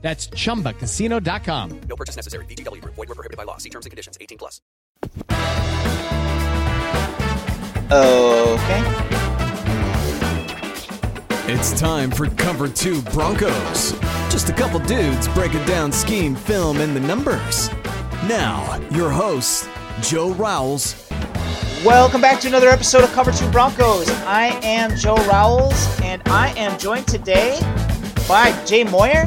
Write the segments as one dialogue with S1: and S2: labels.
S1: That's chumbacasino.com.
S2: No purchase necessary. VGW Group. Void were prohibited by law. See terms and conditions. 18 plus.
S3: Okay.
S4: It's time for Cover 2 Broncos. Just a couple dudes breaking down scheme, film, and the numbers. Now, your host, Joe Rowles
S3: Welcome back to another episode of Cover 2 Broncos. I am Joe Rowles, and I am joined today by Jay Moyer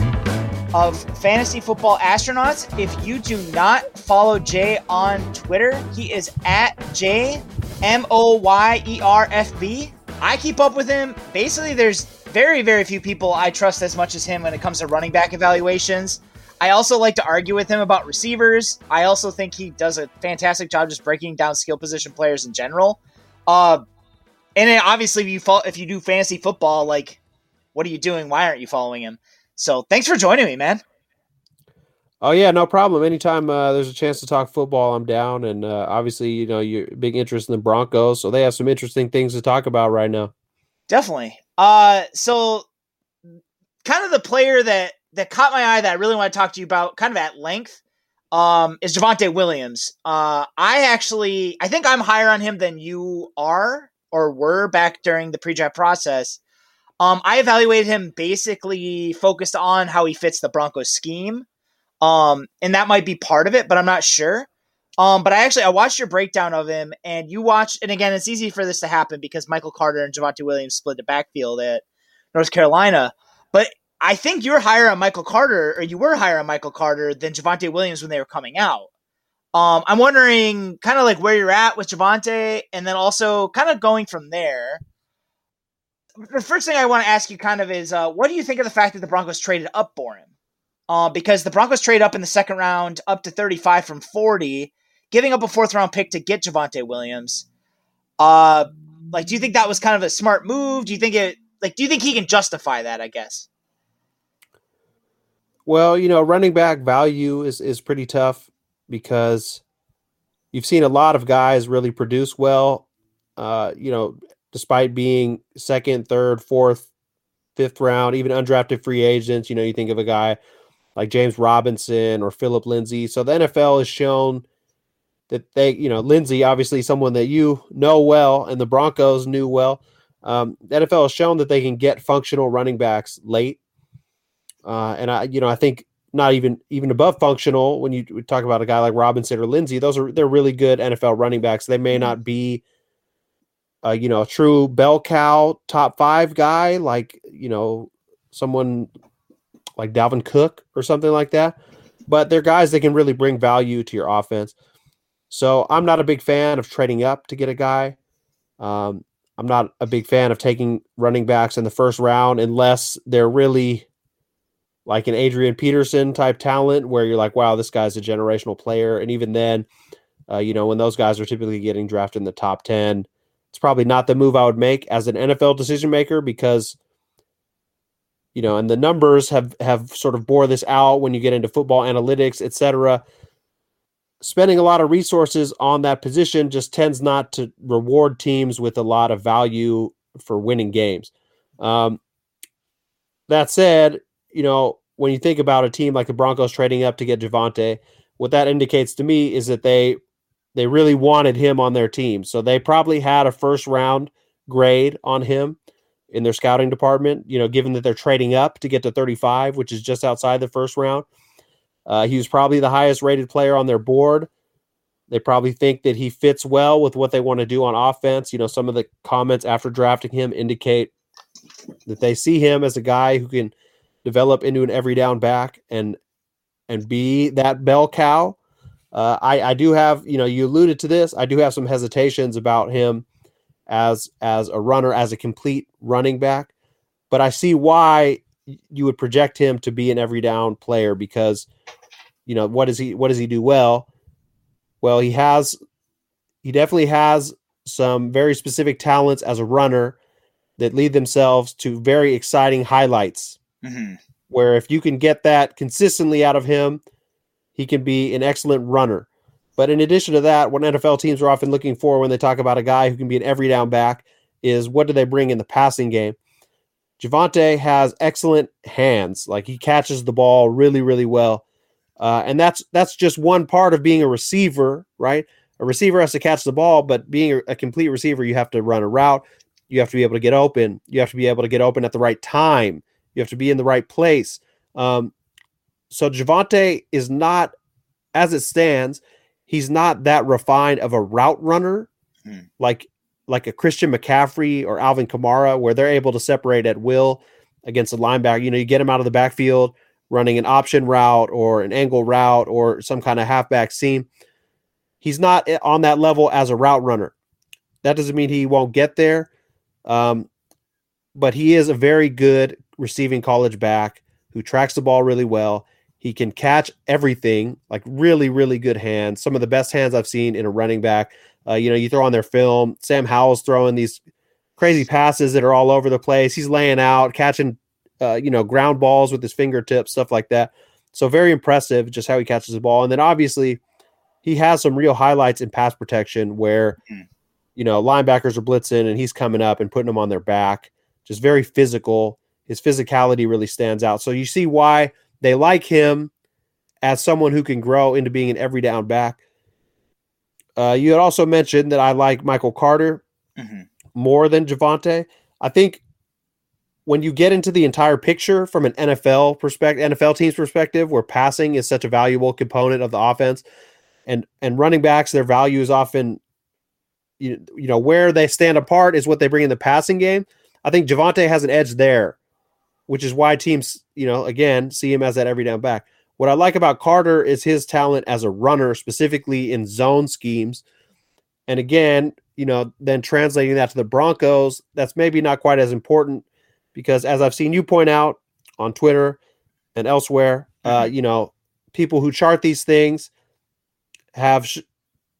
S3: of Fantasy Football Astronauts. If you do not follow Jay on Twitter, he is at J M O Y E R F B. I keep up with him. Basically, there's very, very few people I trust as much as him when it comes to running back evaluations. I also like to argue with him about receivers. I also think he does a fantastic job just breaking down skill position players in general. Uh, and obviously, if you if you do fantasy football, like, what are you doing? Why aren't you following him? So, thanks for joining me, man.
S5: Oh yeah, no problem. Anytime uh, there's a chance to talk football, I'm down. And uh, obviously, you know, you're big interest in the Broncos, so they have some interesting things to talk about right now.
S3: Definitely. Uh, so kind of the player that that caught my eye that I really want to talk to you about, kind of at length, um, is Javonte Williams. Uh, I actually, I think I'm higher on him than you are or were back during the pre-draft process. Um, I evaluated him basically focused on how he fits the Broncos scheme. Um, and that might be part of it, but I'm not sure. Um, but I actually I watched your breakdown of him, and you watched, and again, it's easy for this to happen because Michael Carter and Javonte Williams split the backfield at North Carolina. But I think you're higher on Michael Carter, or you were higher on Michael Carter than Javonte Williams when they were coming out. Um, I'm wondering kind of like where you're at with Javonte, and then also kind of going from there. The first thing I want to ask you kind of is, uh, what do you think of the fact that the Broncos traded up for him? Uh, because the Broncos trade up in the second round up to 35 from 40, giving up a fourth round pick to get Javonte Williams. Uh, like, do you think that was kind of a smart move? Do you think it, like, do you think he can justify that? I guess.
S5: Well, you know, running back value is is pretty tough because you've seen a lot of guys really produce well. Uh, you know, despite being second, third, fourth, fifth round, even undrafted free agents. You know, you think of a guy like James Robinson or Philip Lindsay. So the NFL has shown that they, you know, Lindsay, obviously someone that you know well, and the Broncos knew well. Um, the NFL has shown that they can get functional running backs late, uh, and I, you know, I think not even even above functional when you talk about a guy like Robinson or Lindsay. Those are they're really good NFL running backs. They may not be, uh, you know, a true bell cow top five guy like you know someone like Dalvin Cook or something like that. But they're guys that can really bring value to your offense. So I'm not a big fan of trading up to get a guy. Um, I'm not a big fan of taking running backs in the first round unless they're really like an Adrian Peterson type talent where you're like, wow, this guy's a generational player. And even then, uh, you know, when those guys are typically getting drafted in the top 10, it's probably not the move I would make as an NFL decision maker because – you know, and the numbers have have sort of bore this out when you get into football analytics, etc. spending a lot of resources on that position just tends not to reward teams with a lot of value for winning games. Um, that said, you know, when you think about a team like the Broncos trading up to get Javonte, what that indicates to me is that they they really wanted him on their team. So they probably had a first round grade on him in their scouting department, you know, given that they're trading up to get to 35, which is just outside the first round. Uh, he was probably the highest rated player on their board. They probably think that he fits well with what they want to do on offense. You know, some of the comments after drafting him indicate that they see him as a guy who can develop into an every down back and and be that bell cow. Uh, I I do have you know you alluded to this. I do have some hesitations about him as as a runner as a complete running back, but I see why you would project him to be an every down player because you know what does he what does he do well? Well, he has he definitely has some very specific talents as a runner that lead themselves to very exciting highlights. Mm-hmm. Where if you can get that consistently out of him, he can be an excellent runner. But in addition to that, what NFL teams are often looking for when they talk about a guy who can be an every down back is what do they bring in the passing game? Javonte has excellent hands. Like he catches the ball really, really well. Uh, and that's that's just one part of being a receiver, right? A receiver has to catch the ball, but being a, a complete receiver, you have to run a route. You have to be able to get open. You have to be able to get open at the right time. You have to be in the right place. Um, so Javonte is not, as it stands, he's not that refined of a route runner, hmm. like like a Christian McCaffrey or Alvin Kamara, where they're able to separate at will against a linebacker. You know, you get him out of the backfield running an option route or an angle route or some kind of halfback seam. He's not on that level as a route runner. That doesn't mean he won't get there, um, but he is a very good receiving college back who tracks the ball really well. He can catch everything, like really, really good hands. Some of the best hands I've seen in a running back. Uh, you know, you throw on their film. Sam Howell's throwing these crazy passes that are all over the place. He's laying out, catching, uh, you know, ground balls with his fingertips, stuff like that. So very impressive, just how he catches the ball. And then obviously, he has some real highlights in pass protection where, mm. you know, linebackers are blitzing and he's coming up and putting them on their back. Just very physical. His physicality really stands out. So you see why they like him as someone who can grow into being an every down back. Uh, you had also mentioned that I like Michael Carter mm-hmm. more than Javonte. I think when you get into the entire picture from an NFL perspective, NFL team's perspective, where passing is such a valuable component of the offense, and and running backs, their value is often, you, you know, where they stand apart is what they bring in the passing game. I think Javonte has an edge there which is why teams, you know, again, see him as that every down back. What I like about Carter is his talent as a runner, specifically in zone schemes. And again, you know, then translating that to the Broncos, that's maybe not quite as important because, as I've seen you point out on Twitter and elsewhere, uh, mm-hmm. you know, people who chart these things have sh-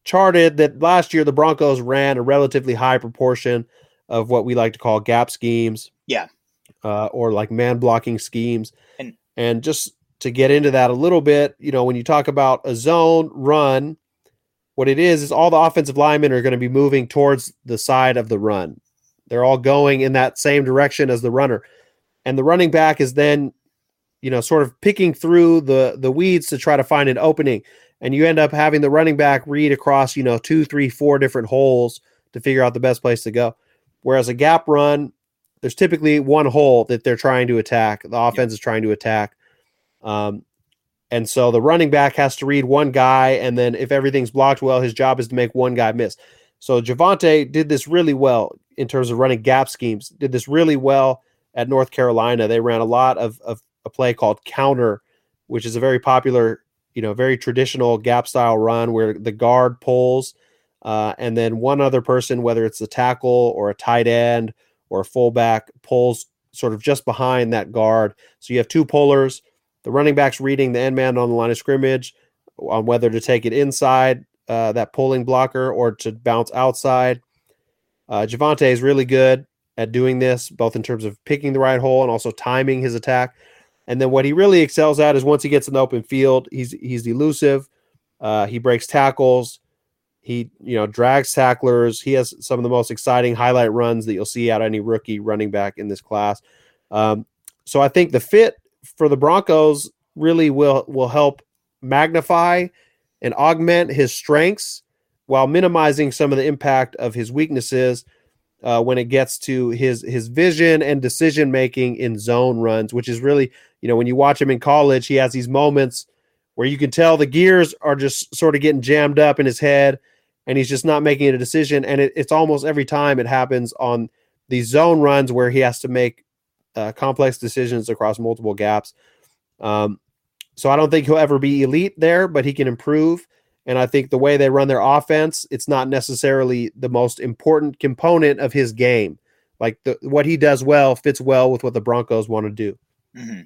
S5: charted that last year the Broncos ran a relatively high proportion of what we like to call gap schemes.
S3: Yeah
S5: uh, or like man blocking schemes. And, and just to get into that a little bit, you know, when you talk about a zone run, what it is is all the offensive linemen are going to be moving towards the side of the run. They're all going in that same direction as the runner. And the running back is then, you know, sort of picking through the the weeds to try to find an opening. And you end up having the running back read across, you know, two, three, four different holes to figure out the best place to go. Whereas a gap run, there's typically one hole that they're trying to attack. The offense is trying to attack. Um, and so the running back has to read one guy, and then if everything's blocked well, his job is to make one guy miss. So Javonte did this really well in terms of running gap schemes. Did this really well at North Carolina. They ran a lot of, of a play called counter, which is a very popular, you know, very traditional gap style run where the guard pulls, uh, and then one other person, whether it's a tackle or a tight end or fullback pulls sort of just behind that guard. So you have two pullers. The running back's reading the end man on the line of scrimmage on whether to take it inside uh, that pulling blocker or to bounce outside. Uh, Javonte is really good at doing this, both in terms of picking the right hole and also timing his attack. And then what he really excels at is once he gets in the open field, he's he's elusive. Uh, he breaks tackles. He, you know, drags tacklers. He has some of the most exciting highlight runs that you'll see out of any rookie running back in this class. Um, so I think the fit for the Broncos really will will help magnify and augment his strengths while minimizing some of the impact of his weaknesses uh, when it gets to his his vision and decision making in zone runs, which is really you know when you watch him in college, he has these moments where you can tell the gears are just sort of getting jammed up in his head, and he's just not making a decision. And it, it's almost every time it happens on these zone runs where he has to make uh, complex decisions across multiple gaps. Um, so I don't think he'll ever be elite there, but he can improve. And I think the way they run their offense, it's not necessarily the most important component of his game. Like the, what he does well fits well with what the Broncos want to do.
S3: Mm-hmm.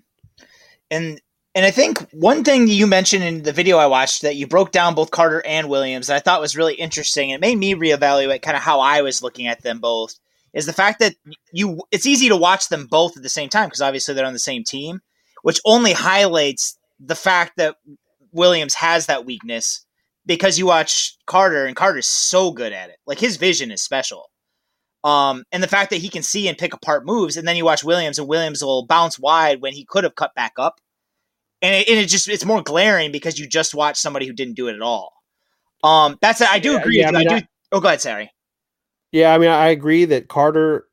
S3: And and I think one thing you mentioned in the video I watched that you broke down both Carter and Williams that I thought was really interesting. It made me reevaluate kind of how I was looking at them both. Is the fact that you it's easy to watch them both at the same time because obviously they're on the same team, which only highlights the fact that Williams has that weakness because you watch Carter and Carter's so good at it. Like his vision is special. Um, and the fact that he can see and pick apart moves, and then you watch Williams, and Williams will bounce wide when he could have cut back up, and it, and it just it's more glaring because you just watched somebody who didn't do it at all. Um, that's I do
S5: Yeah,
S3: agree.
S5: yeah,
S3: with
S5: I
S3: you.
S5: mean,
S3: I do. oh, go ahead, Sari.
S5: Yeah, I mean, I agree that Carter.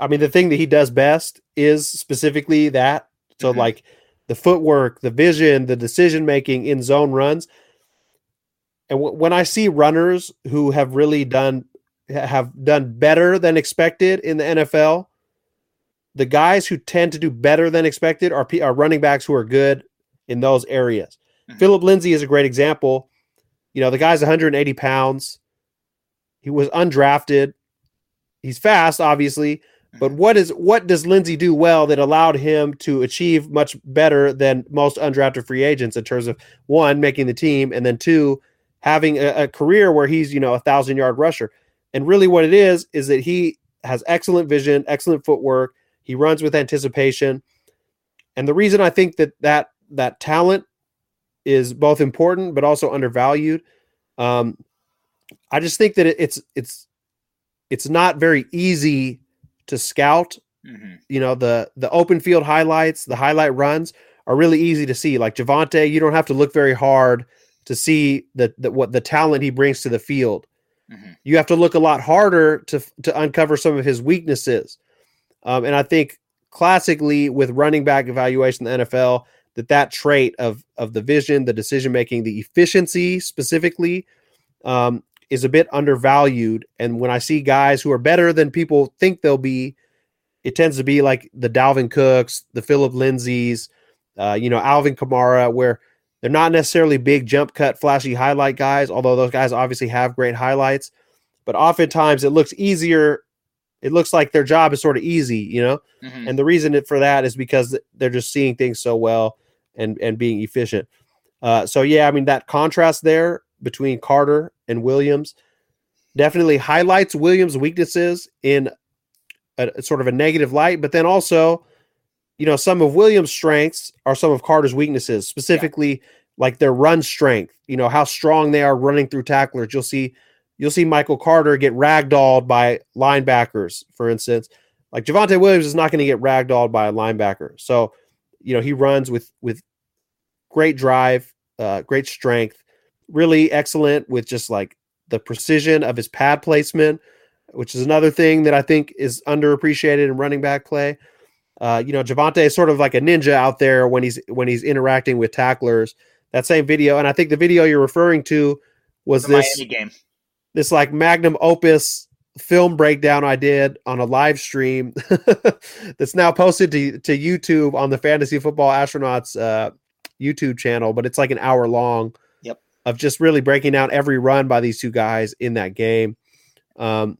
S5: I mean, the thing that he does best is specifically that. So,
S3: Mhm.
S5: like the footwork, the vision, the decision making in zone runs. And w- when I see runners who have really done have done better than expected in the NFL, the guys who tend to do better than expected are, are running backs who are good in those areas.
S3: Mhm.
S5: Philip Lindsay is a great example. You know, the guy's 180 pounds. He was undrafted. He's fast, obviously, but what is what does Lindsay do well that allowed him to achieve much better than most undrafted free agents in terms of one making the team, and then two having a, a career where he's you know a thousand yard rusher. And really, what it is is that he has excellent vision, excellent footwork. He runs with anticipation, and the reason I think that that that talent is both important but also undervalued. Um, I just think that it, it's it's it's not very easy to scout.
S3: Mm-hmm.
S5: You know the the open field highlights, the highlight runs are really easy to see. Like Javonte, you don't have to look very hard to see the what the talent he brings to the field.
S3: Mhm.
S5: You have to look a lot harder to to uncover some of his weaknesses. Um, and I think classically with running back evaluation in the NFL, that that trait of of the vision, the decision making, the efficiency specifically, um, is a bit undervalued. And when I see guys who are better than people think they'll be, it tends to be like the Dalvin Cooks, the Philip Lindsays, uh, you know, Alvin Kamara, where they're not necessarily big jump cut, flashy highlight guys, although those guys obviously have great highlights. But oftentimes it looks easier. It looks like their job is sort of easy, you know?
S3: Mhm.
S5: And the reason for that is because they're just seeing things so well and and being efficient. Uh, so yeah, I mean that contrast there between Carter and Williams definitely highlights Williams' weaknesses in a, a sort of a negative light, but then also, you know, some of Williams' strengths are some of Carter's weaknesses, specifically like their run strength. You know how strong they are running through tacklers. You'll see, you'll see Michael Carter get ragdolled by linebackers, for instance. Like Javonte Williams is not going to get ragdolled by a linebacker. So, you know, he runs with with great drive, uh, great strength, really excellent with just like the precision of his pad placement, which is another thing that I think is underappreciated in running back play. Uh, you know, Javonte is sort of like a ninja out there when he's when he's interacting with tacklers. That same video, and I think the video you're referring to was
S3: The
S5: this
S3: Miami game.
S5: this like magnum opus film breakdown I did on a live stream that's now posted to, to YouTube on the Fantasy Football Astronauts uh, YouTube channel, but it's like an hour long
S3: Yep.
S5: of just really breaking down every run by these two guys in that game. Um,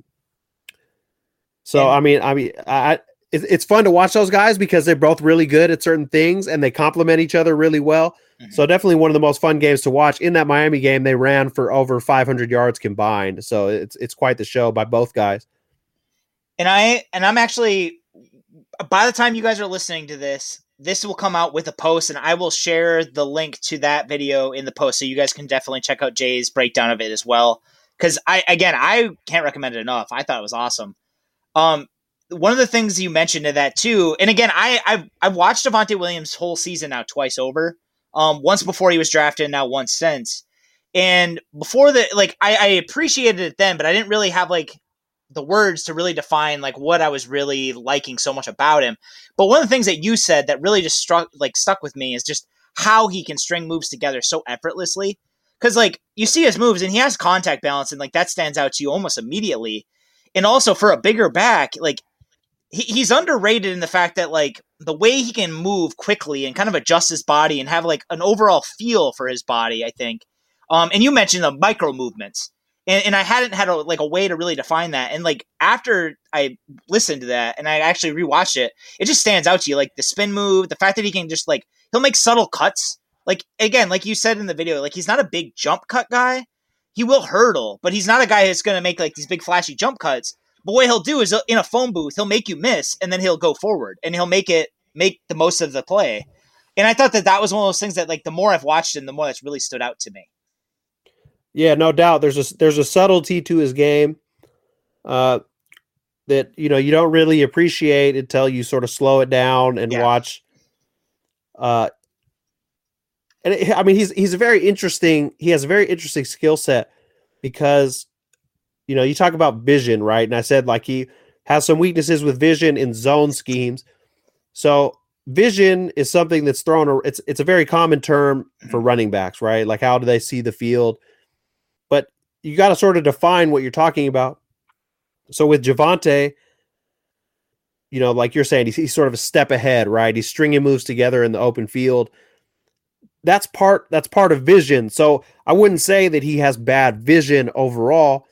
S5: so
S3: And-
S5: I mean, I mean, I, it, it's fun to watch those guys because they're both really good at certain things and they complement each other really well.
S3: Mhm.
S5: So definitely one of the most fun games to watch. In that Miami game, they ran for over 500 yards combined. So it's it's quite the show by both guys.
S3: and I and I'm actually by the time you guys are listening to this, this will come out with a post, and I will share the link to that video in the post, so you guys can definitely check out Jay's breakdown of it as well. Because I, again, I can't recommend it enough. I thought it was awesome. Um, one of the things you mentioned in that too, and again, I I've, I've watched Javonte Williams' whole season now twice over. Um, once before he was drafted, and now once since. And before the like, I, I appreciated it then, but I didn't really have like the words to really define like what I was really liking so much about him. But one of the things that you said that really just struck like stuck with me is just how he can string moves together so effortlessly. Cause like you see his moves and he has contact balance and like that stands out to you almost immediately. And also for a bigger back, like he, he's underrated in the fact that like the way he can move quickly and kind of adjust his body and have like an overall feel for his body, I think. Um, and you mentioned the micro movements, and, and I hadn't had a, like a way to really define that. And like after I listened to that and I actually rewatched it, it just stands out to you like the spin move, the fact that he can just like he'll make subtle cuts. Like again, like you said in the video, like he's not a big jump cut guy. He will hurdle, but he's not a guy that's going to make like these big flashy jump cuts. But what he'll do is in a phone booth, he'll make you miss, and then he'll go forward, and he'll make it make the most of the play. And I thought that that was one of those things that, like, the more I've watched him, the more that's really stood out to me.
S5: Yeah, no doubt. There's a there's a subtlety to his game uh, that you know you don't really appreciate until you sort of slow it down and
S3: Yeah.
S5: watch. Uh, and it, I mean, he's he's a very interesting. He has a very interesting skill set because you know you talk about vision, right? And I said like he has some weaknesses with vision in zone schemes. So vision is something that's thrown. It's it's a very common term for running backs, right? Like how do they see the field? You got to sort of define what you're talking about. So with Javonte, you know, like you're saying, he's, he's sort of a step ahead, right? He's stringing moves together in the open field. That's part. That's part of vision. So I wouldn't say that he has bad vision overall.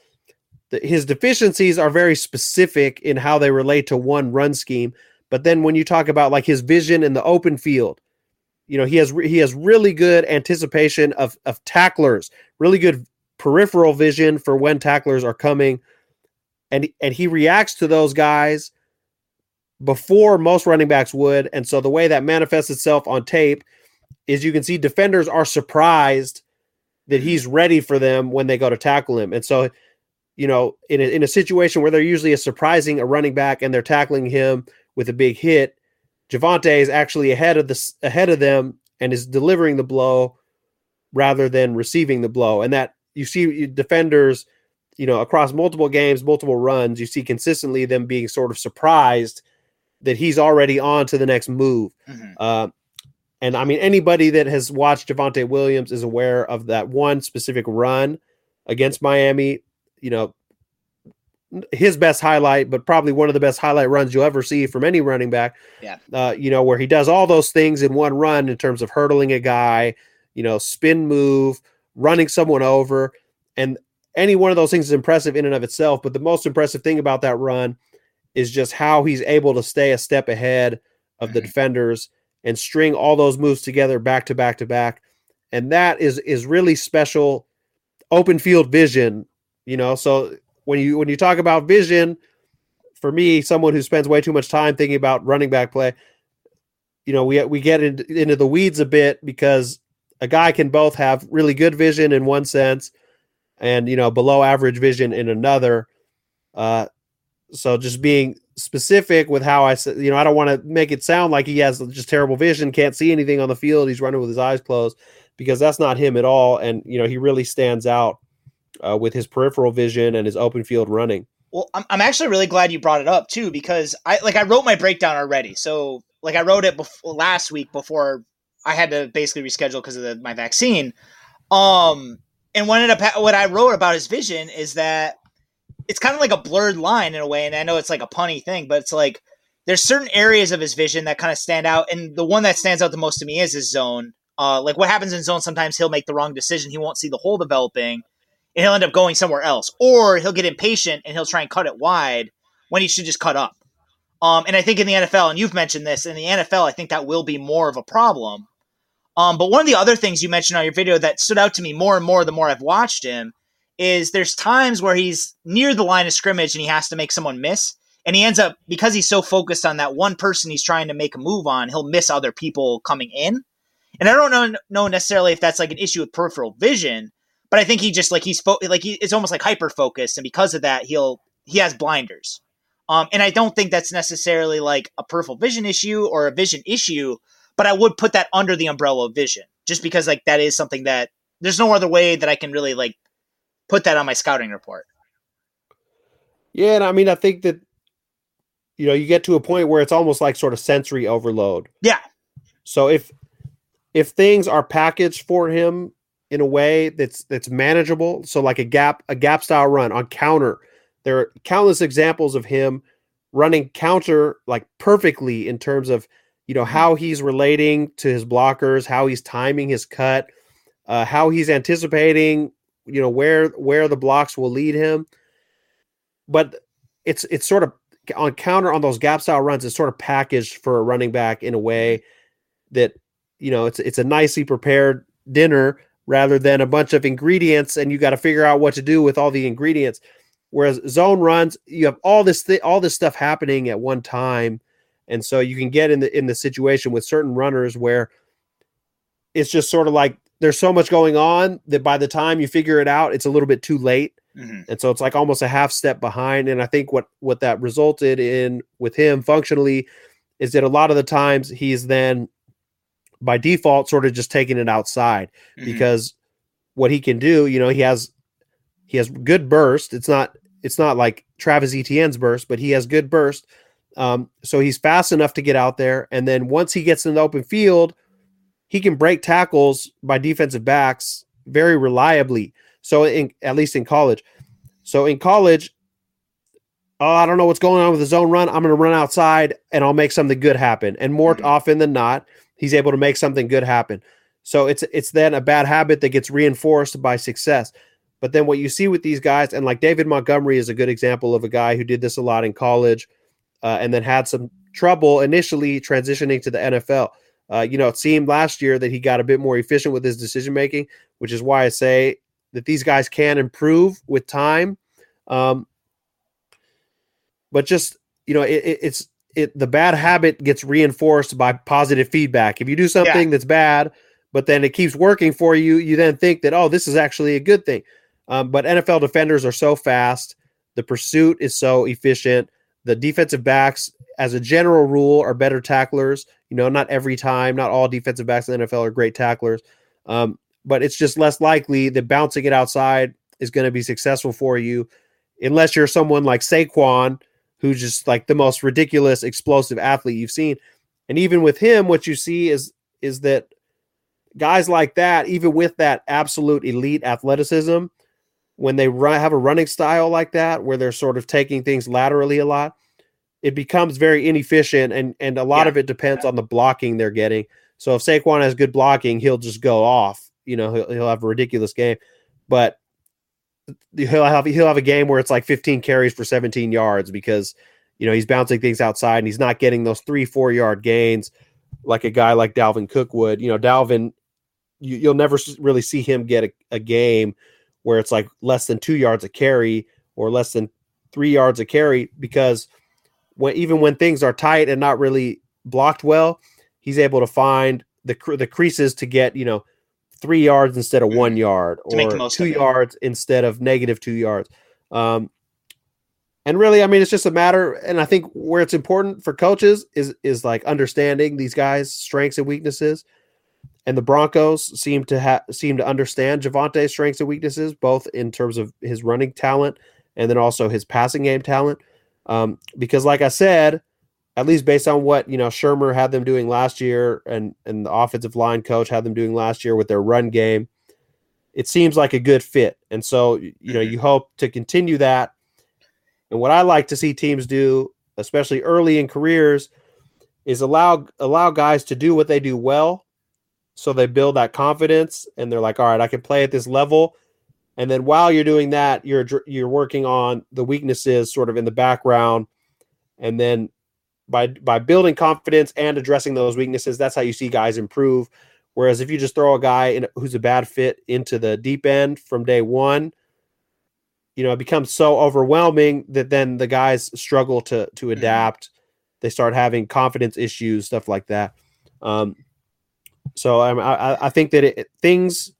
S5: His deficiencies are very specific in how they relate to one run scheme. But then when you talk about like his vision in the open field, you know, he has he has really good anticipation of of tacklers, really good peripheral vision for when tacklers are coming, and and he reacts to those guys before most running backs would. And so the way that manifests itself on tape is you can see defenders are surprised that he's ready for them when they go to tackle him. And so, you know, in a, in a situation where they're usually a surprising a running back and they're tackling him with a big hit, Javonte is actually ahead of the ahead of them and is delivering the blow rather than receiving the blow. And that you see defenders, you know, across multiple games, multiple runs, you see consistently them being sort of surprised that he's already on to the next move.
S3: Mhm.
S5: Uh, and I mean, anybody that has watched Javonte Williams is aware of that one specific run against Miami. You know, his best highlight, but probably one of the best highlight runs you'll ever see from any running back.
S3: Yeah.
S5: Uh, you know, where he does all those things in one run in terms of hurdling a guy, you know, spin move, running someone over. And any one of those things is impressive in and of itself. But the most impressive thing about that run is just how he's able to stay a step ahead of the
S3: Mhm.
S5: defenders and string all those moves together back to back to back. And that is is really special open field vision, you know. So when you when you talk about vision, for me, someone who spends way too much time thinking about running back play, you know, we we get into, into the weeds a bit because a guy can both have really good vision in one sense and you know below average vision in another. Uh, so just being specific with how I said, you know, I don't want to make it sound like he has just terrible vision, can't see anything on the field, he's running with his eyes closed, because that's not him at all. And you know, he really stands out uh, with his peripheral vision and his open field running.
S3: Well, I'm, I'm actually really glad you brought it up too because I like I wrote my breakdown already. So like I wrote it before last week before I had to basically reschedule because of the, my vaccine. Um, and what ended up what I wrote about his vision is that it's kind of like a blurred line in a way, and I know it's like a punny thing, but it's like there's certain areas of his vision that kind of stand out, and the one that stands out the most to me is his zone. Uh, like what happens in zone, sometimes he'll make the wrong decision. He won't see the hole developing, and he'll end up going somewhere else, or he'll get impatient and he'll try and cut it wide when he should just cut up. Um, and I think in the NFL, and you've mentioned this, in the NFL, I think that will be more of a problem. Um, but one of the other things you mentioned on your video that stood out to me more and more the more I've watched him is there's times where he's near the line of scrimmage and he has to make someone miss. And he ends up because he's so focused on that one person he's trying to make a move on, he'll miss other people coming in. And I don't know know necessarily if that's like an issue with peripheral vision, but I think he just like he's fo- like he, it's almost like hyper focused, and because of that, he'll he has blinders. Um, and I don't think that's necessarily like a peripheral vision issue or a vision issue, but I would put that under the umbrella of vision, just because like that is something that there's no other way that I can really like put that on my scouting report.
S5: Yeah, and I mean, I think that you know you get to a point where it's almost like sort of sensory overload.
S3: Yeah.
S5: So if if things are packaged for him in a way that's that's manageable, so like a gap a gap style run on counter, there are countless examples of him running counter like perfectly in terms of you know how he's relating to his blockers, how he's timing his cut, uh, how he's anticipating you know where where the blocks will lead him. But it's it's sort of on counter on those gap style runs. It's sort of packaged for a running back in a way that you know it's it's a nicely prepared dinner rather than a bunch of ingredients and you got to figure out what to do with all the ingredients. Whereas zone runs, you have all this th- all this stuff happening at one time and so you can get in the in the situation with certain runners where it's just sort of like there's so much going on that by the time you figure it out, it's a little bit too late. Mm-hmm. And so it's like almost a half step behind. And I think what what that resulted in with him functionally is that a lot of the times he's then by default sort of just taking it outside mm-hmm. because what he can do, you know, he has he has good burst. It's not it's not like Travis Etienne's burst, but he has good burst. Um, so he's fast enough to get out there. And then once he gets in the open field, he can break tackles by defensive backs very reliably. So in at least in college. So in college, oh, I don't know what's going on with the zone run. I'm going to run outside and I'll make something good happen. And more mm-hmm. often than not, he's able to make something good happen. So it's it's then a bad habit that gets reinforced by success. But then what you see with these guys, and like David Montgomery is a good example of a guy who did this a lot in college uh, and then had some trouble initially transitioning to the NFL. Uh, you know, it seemed last year that he got a bit more efficient with his decision making, which is why I say that these guys can improve with time. Um, but just you know, it, it, it's it the bad habit gets reinforced by positive feedback. If you do something yeah. that's bad, but then it keeps working for you, you then think that oh, this is actually a good thing. Um, but NFL defenders are so fast, the pursuit is so efficient. The defensive backs, as a general rule, are better tacklers. You know, not every time, not all defensive backs in the NFL are great tacklers, um, but it's just less likely that bouncing it outside is going to be successful for you, unless you're someone like Saquon, who's just like the most ridiculous, explosive athlete you've seen. And even with him, what you see is is that guys like that, even with that absolute elite athleticism, when they run, have a running style like that, where they're sort of taking things laterally a lot, it becomes very inefficient, and and a lot yeah. of it depends on the blocking they're getting. So if Saquon has good blocking, he'll just go off. You know, he'll, he'll have a ridiculous game, but he'll have he'll have a game where it's like 15 carries for 17 yards because you know he's bouncing things outside and he's not getting those three four yard gains like a guy like Dalvin Cook would. You know, Dalvin, you, will never really see him get a, a game where it's like less than two yards a carry or less than three yards a carry because when even when things are tight and not really blocked well, he's able to find the the creases to get you know three yards instead of one mm-hmm. yard or two yards instead of negative two yards. Um, and really, I mean, it's just a matter. And I think where it's important for coaches is is like understanding these guys' strengths and weaknesses and the Broncos seem to have seem to understand Javonte's strengths and weaknesses, both in terms of his running talent and then also his passing game talent. Um, because, like I said, at least based on what you know Shurmur had them doing last year, and and the offensive line coach had them doing last year with their run game, it seems like a good fit. And so, you know, mm-hmm. you hope to continue that. And what I like to see teams do, especially early in careers, is allow allow guys to do what they do well so they build that confidence and they're like, all right, I can play at this level. And then while you're doing that, you're you're working on the weaknesses sort of in the background. And then by by building confidence and addressing those weaknesses, that's how you see guys improve. Whereas if you just throw a guy in, who's a bad fit into the deep end from day one, you know, it becomes so overwhelming that then the guys struggle to to
S3: Mm-hmm.
S5: adapt. They start having confidence issues, stuff like that. Um, so I, I, think that it, things,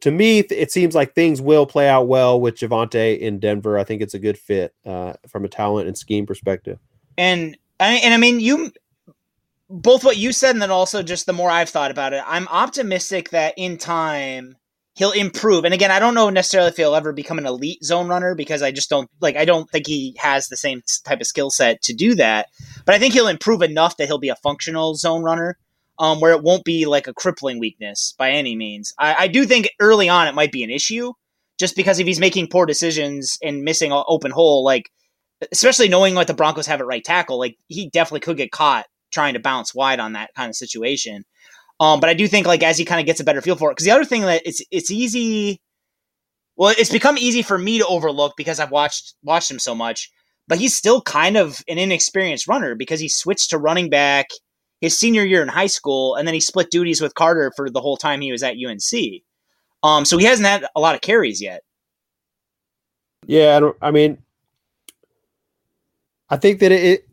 S5: to me, it seems like things will play out well with Javonte in Denver. I think it's a good fit uh, from a talent and scheme perspective.
S3: And and I mean you both what you said and then also just the more I've thought about it, I'm optimistic that in time he'll improve. And again, I don't know necessarily if he'll ever become an elite zone runner because I just don't like I don't think he has the same type of skill set to do that. But I think he'll improve enough that he'll be a functional zone runner. Um, where it won't be like a crippling weakness by any means. I, I do think early on it might be an issue, just because if he's making poor decisions and missing an open hole, like especially knowing what the Broncos have at right tackle, like he definitely could get caught trying to bounce wide on that kind of situation. Um, but I do think like as he kind of gets a better feel for it, because the other thing that it's it's easy. Well, it's become easy for me to overlook because I've watched watched him so much. But he's still kind of an inexperienced runner because he switched to running back his senior year in high school, and then he split duties with Carter for the whole time he was at UNC. Um, so he hasn't had a lot of carries yet.
S5: Yeah, I, don't, I mean, I think that it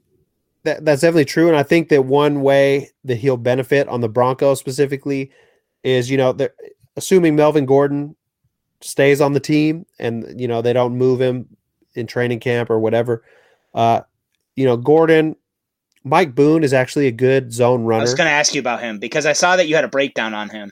S5: that that's definitely true, and I think that one way that he'll benefit on the Broncos specifically is you know they're assuming Melvin Gordon stays on the team and you know they don't move him in training camp or whatever. Uh, you know, Gordon, Mike Boone is actually a good zone runner.
S3: I was going to ask you about him because I saw that you had a breakdown on him.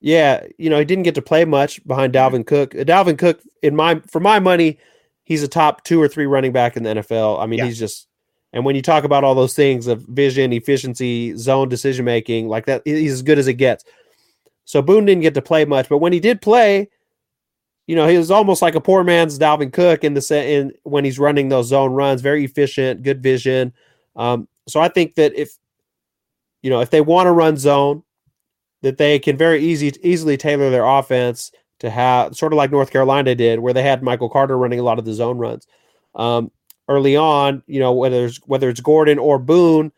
S5: Yeah, you know, he didn't get to play much behind Dalvin Cook. Uh, Dalvin Cook, in my for my money, he's a top two or three running back in the NFL. I mean,
S3: Yeah.
S5: he's just and when you talk about all those things of vision, efficiency, zone decision making, like that, he's as good as it gets. So Boone didn't get to play much, but when he did play, you know, he was almost like a poor man's Dalvin Cook in the set in when he's running those zone runs, very efficient, good vision. Um, so I think that if you know if they want to run zone, that they can very easy easily tailor their offense to have sort of like North Carolina did, where they had Michael Carter running a lot of the zone runs. Um, early on, you know, whether it's whether it's Gordon or Boone,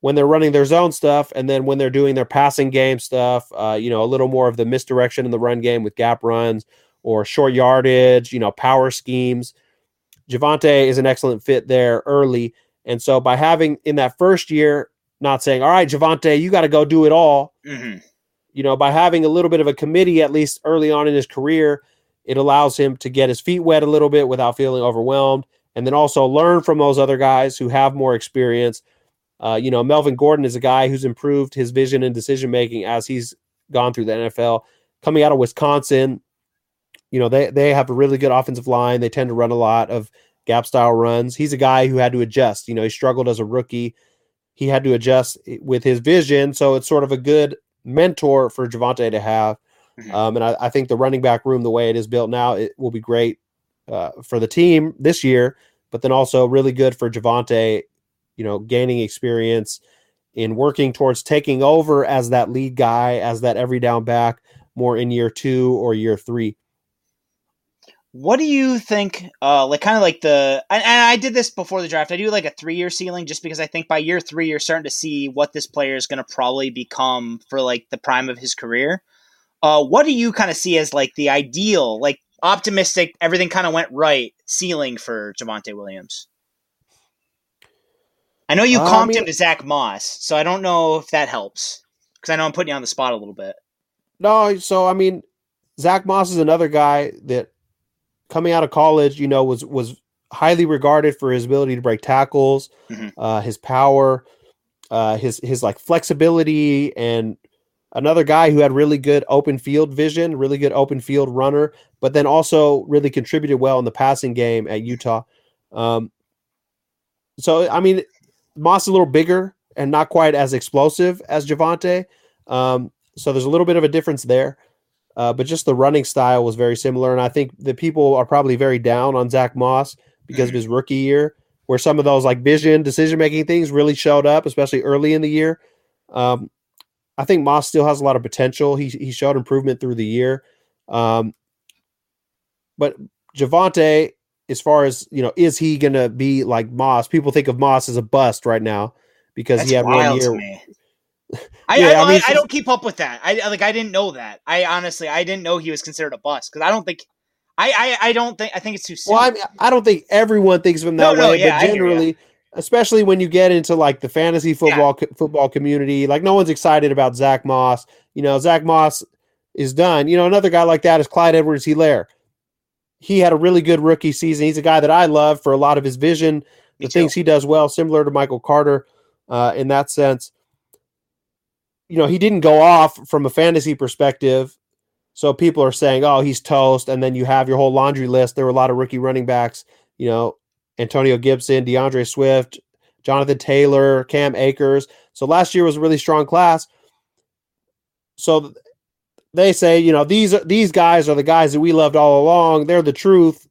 S5: when they're running their zone stuff, and then when they're doing their passing game stuff, uh, you know, a little more of the misdirection in the run game with gap runs or short yardage, you know, power schemes. Javonte is an excellent fit there early. And so by having in that first year, not saying, all right, Javonte, you got to go do it all,
S3: hmm
S5: you know, by having a little bit of a committee, at least early on in his career, it allows him to get his feet wet a little bit without feeling overwhelmed. And then also learn from those other guys who have more experience. Uh, you know, Melvin Gordon is a guy who's improved his vision and decision making as he's gone through the NFL. Coming out of Wisconsin, you know, they, they have a really good offensive line. They tend to run a lot of gap style runs. He's a guy who had to adjust. You know, he struggled as a rookie. He had to adjust with his vision. So it's sort of a good mentor for Javonte to have.
S3: Mhm.
S5: Um, and I, I think the running back room, the way it is built now, it will be great uh, for the team this year, but then also really good for Javonte, you know, gaining experience in working towards taking over as that lead guy, as that every down back more in year two or year three.
S3: What do you think? Uh, like kind of like the and, and I did this before the draft. I do like a three year ceiling just because I think by year three you're starting to see what this player is going to probably become for like the prime of his career. Uh, what do you kind of see as like the ideal, like optimistic, everything kind of went right ceiling for Javonte Williams? I know you
S5: Uh, I
S3: comped
S5: mean-
S3: him to Zach Moss, so I don't know if that helps because I know I'm putting you on the spot a little bit.
S5: No, so I mean, Zach Moss is another guy that coming out of college, you know, was was highly regarded for his ability to break tackles,
S3: Mhm.
S5: uh, his power, uh, his his like flexibility, and another guy who had really good open field vision, really good open field runner, but then also really contributed well in the passing game at Utah. Um, so I mean, Moss is a little bigger and not quite as explosive as Javonte. Um, so there's a little bit of a difference there. Uh, but just the running style was very similar. And I think the people are probably very down on Zach Moss because of his rookie year, where some of those like vision, decision making things really showed up, especially early in the year. Um, I think Moss still has a lot of potential. He, he showed improvement through the year. Um, but Javonte, as far as, you know, is he going to be like Moss? People think of Moss as a bust right now because
S3: That's
S5: he had one year.
S3: I,
S5: Yeah,
S3: I,
S5: I mean,
S3: I don't keep up with that. I like I didn't know that. I honestly I didn't know he was considered a bust because I don't think I, I I don't think I think it's too soon.
S5: Well, I mean, I don't think everyone thinks of him that
S3: No, no,
S5: way,
S3: yeah, I
S5: but generally, especially when you get into like the fantasy football co- football community, like no one's excited about Zach Moss. You know, Zach Moss is done. You know, another guy like that is Clyde Edwards Helaire. He had a really good rookie season. He's a guy that I love for a lot of his vision,
S3: Me
S5: the things
S3: too.
S5: he does well, similar to Michael Carter uh, in that sense. You know, he didn't go off from a fantasy perspective. So people are saying, oh, he's toast. And then you have your whole laundry list. There were a lot of rookie running backs, you know, Antonio Gibson, D'Andre Swift, Jonathan Taylor, Cam Akers. So last year was a really strong class. So they say, you know, these these guys are the guys that we loved all along. They're the truth.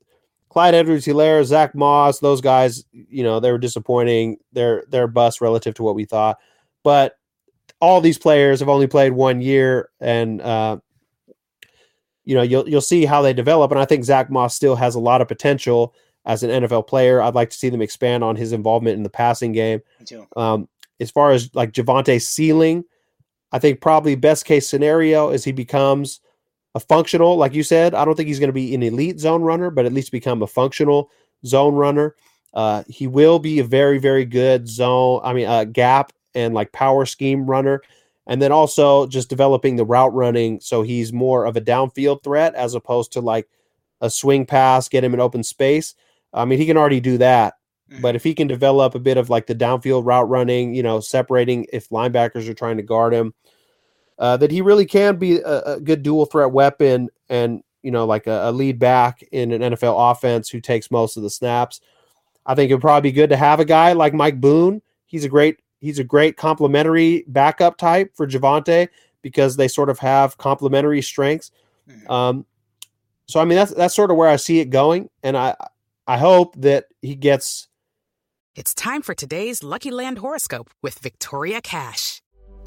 S5: Clyde Edwards Helaire, Zach Moss, those guys, you know, they were disappointing. They're they're bust relative to what we thought. But all these players have only played one year, and uh, you know, you'll you'll see how they develop. And I think Zach Moss still has a lot of potential as an NFL player. I'd like to see them expand on his involvement in the passing game. Um, as far as like Javonte's ceiling, I think probably best case scenario is he becomes a functional, like you said. I don't think he's going to be an elite zone runner, but at least become a functional zone runner. Uh, he will be a very, very good zone. I mean, uh, gap and like power scheme runner, and then also just developing the route running so he's more of a downfield threat as opposed to like a swing pass, get him in open space. I mean, he can already do that, but if he can develop a bit of like the downfield route running, you know, separating if linebackers are trying to guard him, uh, that he really can be a, a good dual threat weapon and, you know, like a, a lead back in an NFL offense who takes most of the snaps. I think it'd probably be good to have a guy like Mike Boone. He's a great, he's a great complementary backup type for Javonte because they sort of have complementary strengths.
S3: Mhm.
S5: Um, so I mean that's that's sort of where I see it going, and I I hope that he gets
S6: It's time for today's Lucky Land horoscope with Victoria Cash.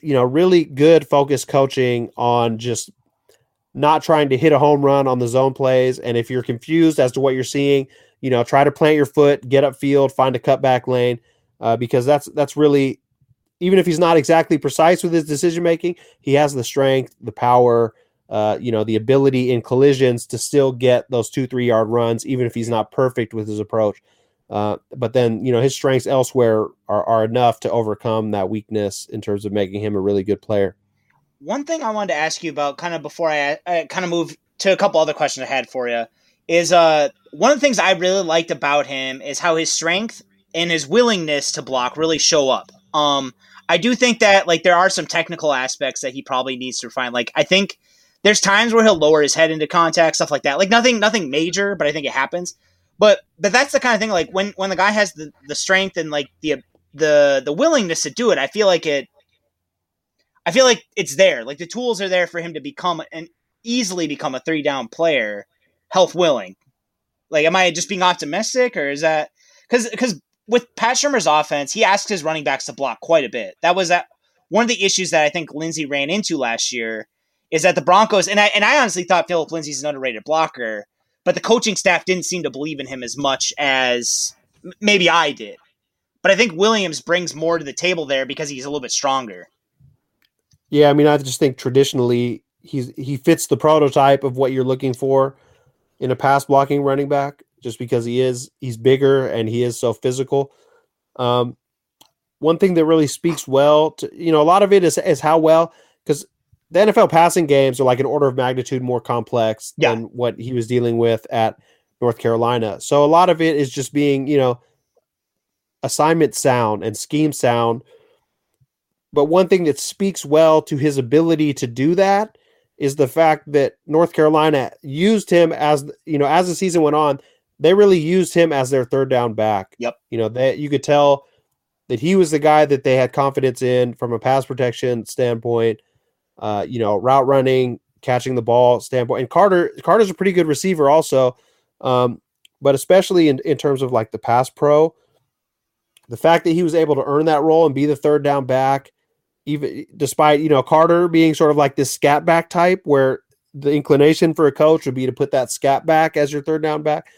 S5: You know really good focused coaching on just not trying to hit a home run on the zone plays. And if you're confused as to what you're seeing, you know try to plant your foot, get upfield, find a cutback lane, uh, because that's that's really even if he's not exactly precise with his decision making, he has the strength, the power, uh, you know, the ability in collisions to still get those two, three yard runs, even if he's not perfect with his approach. Uh, but then, you know, his strengths elsewhere are, are enough to overcome that weakness in terms of making him a really good player.
S3: One thing I wanted to ask you about, kind of before I, I kind of move to a couple other questions I had for you, is uh one of the things I really liked about him is how his strength and his willingness to block really show up. Um, I do think that like there are some technical aspects that he probably needs to refine. Like I think there's times where he'll lower his head into contact, stuff like that. Like nothing, nothing major, but I think it happens. But but that's the kind of thing. Like when when the guy has the the strength and like the the the willingness to do it, I feel like it. I feel like it's there. Like the tools are there for him to become and easily become a three down player, health willing. Like, am I just being optimistic, or is that because because with Pat Shurmur's offense, he asks his running backs to block quite a bit. That was that one of the issues that I think Lindsay ran into last year is that the Broncos and I and I honestly thought Phillip Lindsay's an underrated blocker, but the coaching staff didn't seem to believe in him as much as maybe I did. But I think Williams brings more to the table there because he's a little bit stronger.
S5: Yeah, I mean, I just think traditionally he's he fits the prototype of what you're looking for in a pass blocking running back, just because he is he's bigger and he is so physical. Um, one thing that really speaks well to you know a lot of it is is how well because the NFL passing games are like an order of magnitude more complex
S3: Yeah.
S5: than what he was dealing with at North Carolina. So a lot of it is just being you know assignment sound and scheme sound. But one thing that speaks well to his ability to do that is the fact that North Carolina used him as you know as the season went on, they really used him as their third down back.
S3: Yep.
S5: You know, that you could tell that he was the guy that they had confidence in from a pass protection standpoint, uh, you know, route running, catching the ball standpoint. And Carter Carter's a pretty good receiver also. Um, but especially in, in terms of like the pass pro, the fact that he was able to earn that role and be the third down back, even despite, you know, Carter being sort of like this scat back type where the inclination for a coach would be to put that scat back as your third down back.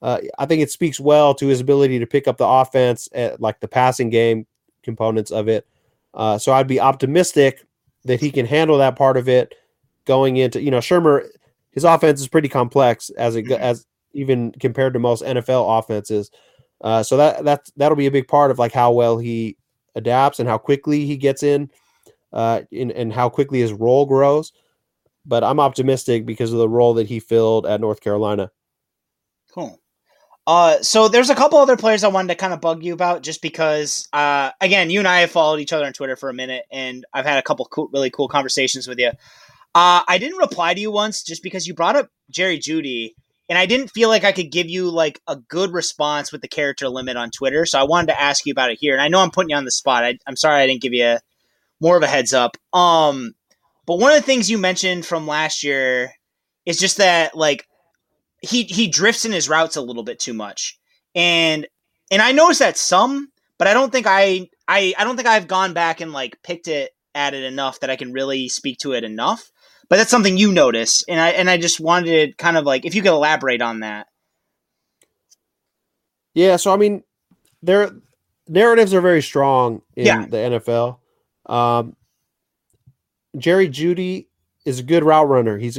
S5: Uh, I think it speaks well to his ability to pick up the offense at like the passing game components of it. Uh, so I'd be optimistic that he can handle that part of it going into, you know, Shurmur, his offense is pretty complex as it as even compared to most NFL offenses. Uh, so that that that'll be a big part of like how well he adapts and how quickly he gets in, uh, in and how quickly his role grows. But I'm optimistic because of the role that he filled at North Carolina.
S3: Cool. Uh, so there's a couple other players I wanted to kind of bug you about, just because, uh, again, you and I have followed each other on Twitter for a minute, and I've had a couple cool, really cool conversations with you. Uh, I didn't reply to you once just because you brought up Jerry Jeudy, and I didn't feel like I could give you like a good response with the character limit on Twitter. So I wanted to ask you about it here. And I know I'm putting you on the spot. I, am sorry I didn't give you more of a heads up. Um, but one of the things you mentioned from last year is just that like he he drifts in his routes a little bit too much, and and I noticed that some, but I don't think I I I don't think I've gone back and like picked it at it enough that I can really speak to it enough but that's something you notice, and I and I just wanted to kind of like if you could elaborate on that.
S5: Yeah, so I mean, their narratives are very strong in yeah. the NFL. Um, Jerry Jeudy is a good route runner. He's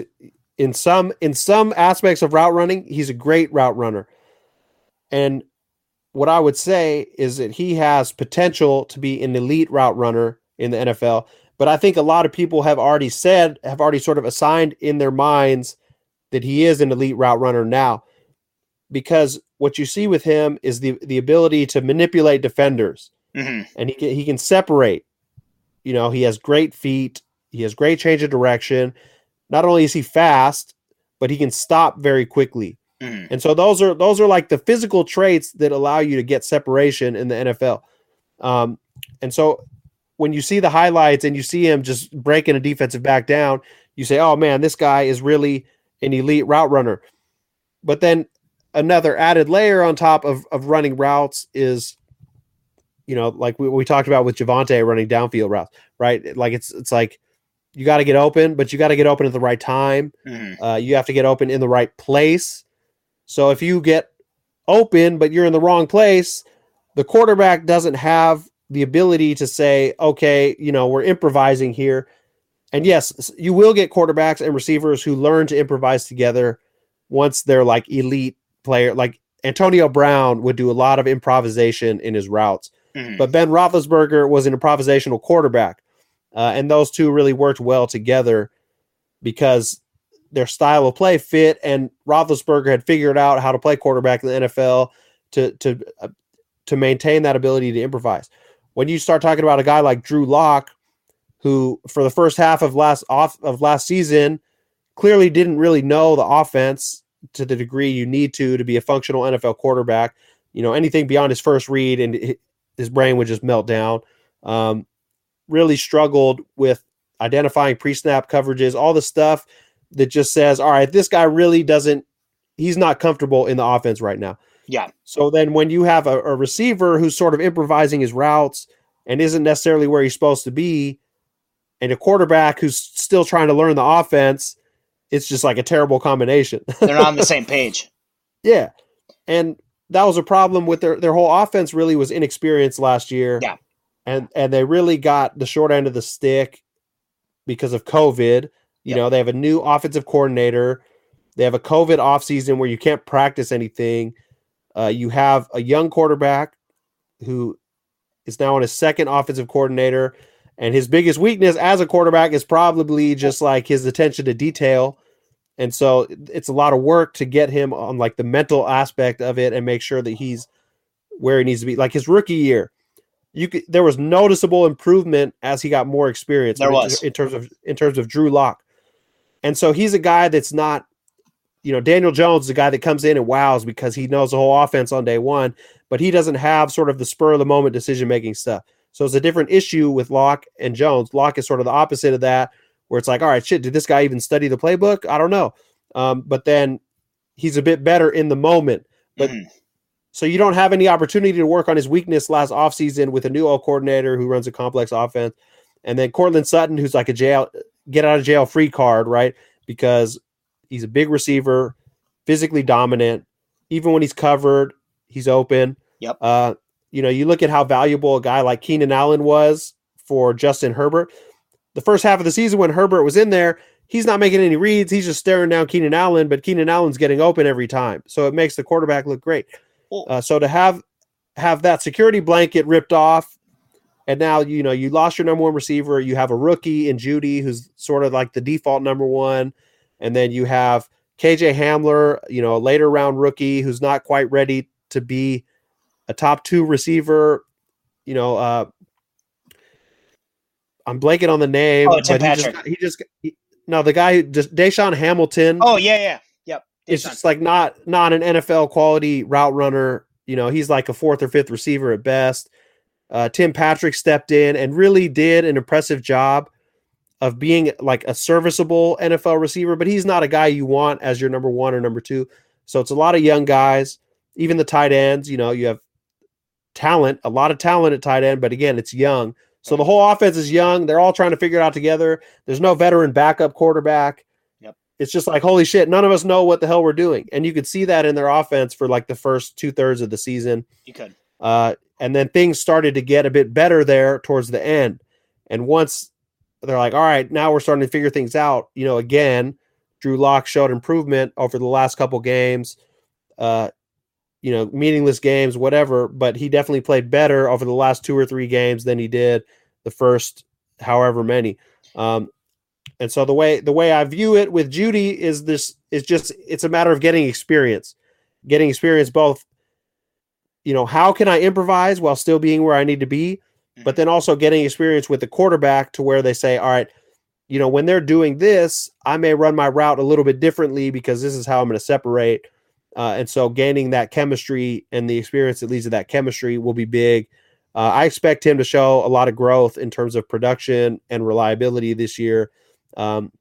S5: in some in some aspects of route running, he's a great route runner. And what I would say is that he has potential to be an elite route runner in the NFL. But I think a lot of people have already said, have already sort of assigned in their minds that he is an elite route runner now. Because what you see with him is the the ability to manipulate defenders, mm-hmm. and he can, he can separate. You know, he has great feet. He has great change of direction. Not only is he fast, but he can stop very quickly. Mm-hmm. And so those are those are like the physical traits that allow you to get separation in the NFL. Um, and so when you see the highlights and you see him just breaking a defensive back down, you say, "Oh man, this guy is really an elite route runner." But then another added layer on top of of running routes is, you know, like we, we talked about with Javonte running downfield routes, right? Like it's it's like you got to get open, but you got to get open at the right time. Mm-hmm. Uh, you have to get open in the right place. So if you get open, but you're in the wrong place, the quarterback doesn't have the ability to say, okay, you know, we're improvising here. And yes, you will get quarterbacks and receivers who learn to improvise together once they're like elite player. Like Antonio Brown would do a lot of improvisation in his routes, mm-hmm. but Ben Roethlisberger was an improvisational quarterback, uh, and those two really worked well together because their style of play fit. And Roethlisberger had figured out how to play quarterback in the NFL to to uh, to maintain that ability to improvise when you start talking about a guy like Drew Lock, who for the first half of last off of last season clearly didn't really know the offense to the degree you need to to be a functional NFL quarterback. You know, anything beyond his first read and his brain would just melt down. Um, really struggled with identifying pre-snap coverages, all the stuff that just says, all right, this guy really doesn't, he's not comfortable in the offense right now.
S3: Yeah.
S5: So then when you have a, a, receiver who's sort of improvising his routes and isn't necessarily where he's supposed to be, and a quarterback who's still trying to learn the offense, it's just like a terrible combination.
S3: They're not on the same page.
S5: Yeah. And that was a problem with their their whole offense really was inexperienced last year.
S3: Yeah.
S5: And and they really got the short end of the stick because of COVID. You yep. know, they have a new offensive coordinator. They have a COVID offseason where you can't practice anything. Uh, you have a young quarterback who is now on his second offensive coordinator, and his biggest weakness as a quarterback is probably just like his attention to detail. And so it's a lot of work to get him on like the mental aspect of it and make sure that he's where he needs to be. Like his rookie year, you could there was noticeable improvement as he got more experience.
S3: There was
S5: in terms of in terms of Drew Lock. And so he's a guy that's not you know, Daniel Jones is a guy that comes in and wows because he knows the whole offense on day one, but he doesn't have sort of the spur of the moment decision making stuff. So it's a different issue with Lock and Jones. Lock is sort of the opposite of that, where it's like, all right, shit, did this guy even study the playbook? I don't know. Um, but then he's a bit better in the moment. But
S3: Mhm.
S5: So you don't have any opportunity to work on his weakness last offseason with a new O coordinator who runs a complex offense. And then Courtland Sutton, who's like a jail get out of jail free card, right? Because he's a big receiver, physically dominant. Even when he's covered, he's open.
S3: Yep.
S5: Uh, you know, you look at how valuable a guy like Keenan Allen was for Justin Herbert. The first half of the season when Herbert was in there, he's not making any reads. He's just staring down Keenan Allen, but Keenan Allen's getting open every time. So it makes the quarterback look great. Uh, so to have have that security blanket ripped off, and now you know you lost your number one receiver. You have a rookie in Jeudy, who's sort of like the default number one, and then you have KJ Hamler, you know, a later round rookie who's not quite ready to be a top two receiver. You know, uh, I'm blanking on the name,
S3: Oh, Tim
S5: but he just,
S3: Patrick.
S5: he just he, no the guy just DaeSean Hamilton
S3: Oh yeah, yeah.
S5: It's just like not not an NFL quality route runner. You know, he's like a fourth or fifth receiver at best. Uh, Tim Patrick stepped in and really did an impressive job of being like a serviceable NFL receiver, but he's not a guy you want as your number one or number two. So it's a lot of young guys, even the tight ends. You know, you have talent, a lot of talent at tight end, but again, it's young. So the whole offense is young. They're all trying to figure it out together. There's no veteran backup quarterback it's just like holy shit none of us know what the hell we're doing. And you could see that in their offense for like the first two-thirds of the season.
S3: You could.
S5: uh, and then things started to get a bit better there towards the end. And once they're like all right now we're starting to figure things out you know again drew Lock showed improvement over the last couple games uh, you know meaningless games whatever but he definitely played better over the last two or three games than he did the first however many. Um, and so the way the way I view it with Jeudy is this is just it's a matter of getting experience. Getting experience both you know, how can I improvise while still being where I need to be, but then also getting experience with the quarterback to where they say, "All right, you know, when they're doing this, I may run my route a little bit differently because this is how I'm going to separate." Uh, and so gaining that chemistry and the experience that leads to that chemistry will be big. Uh, I expect him to show a lot of growth in terms of production and reliability this year. Um,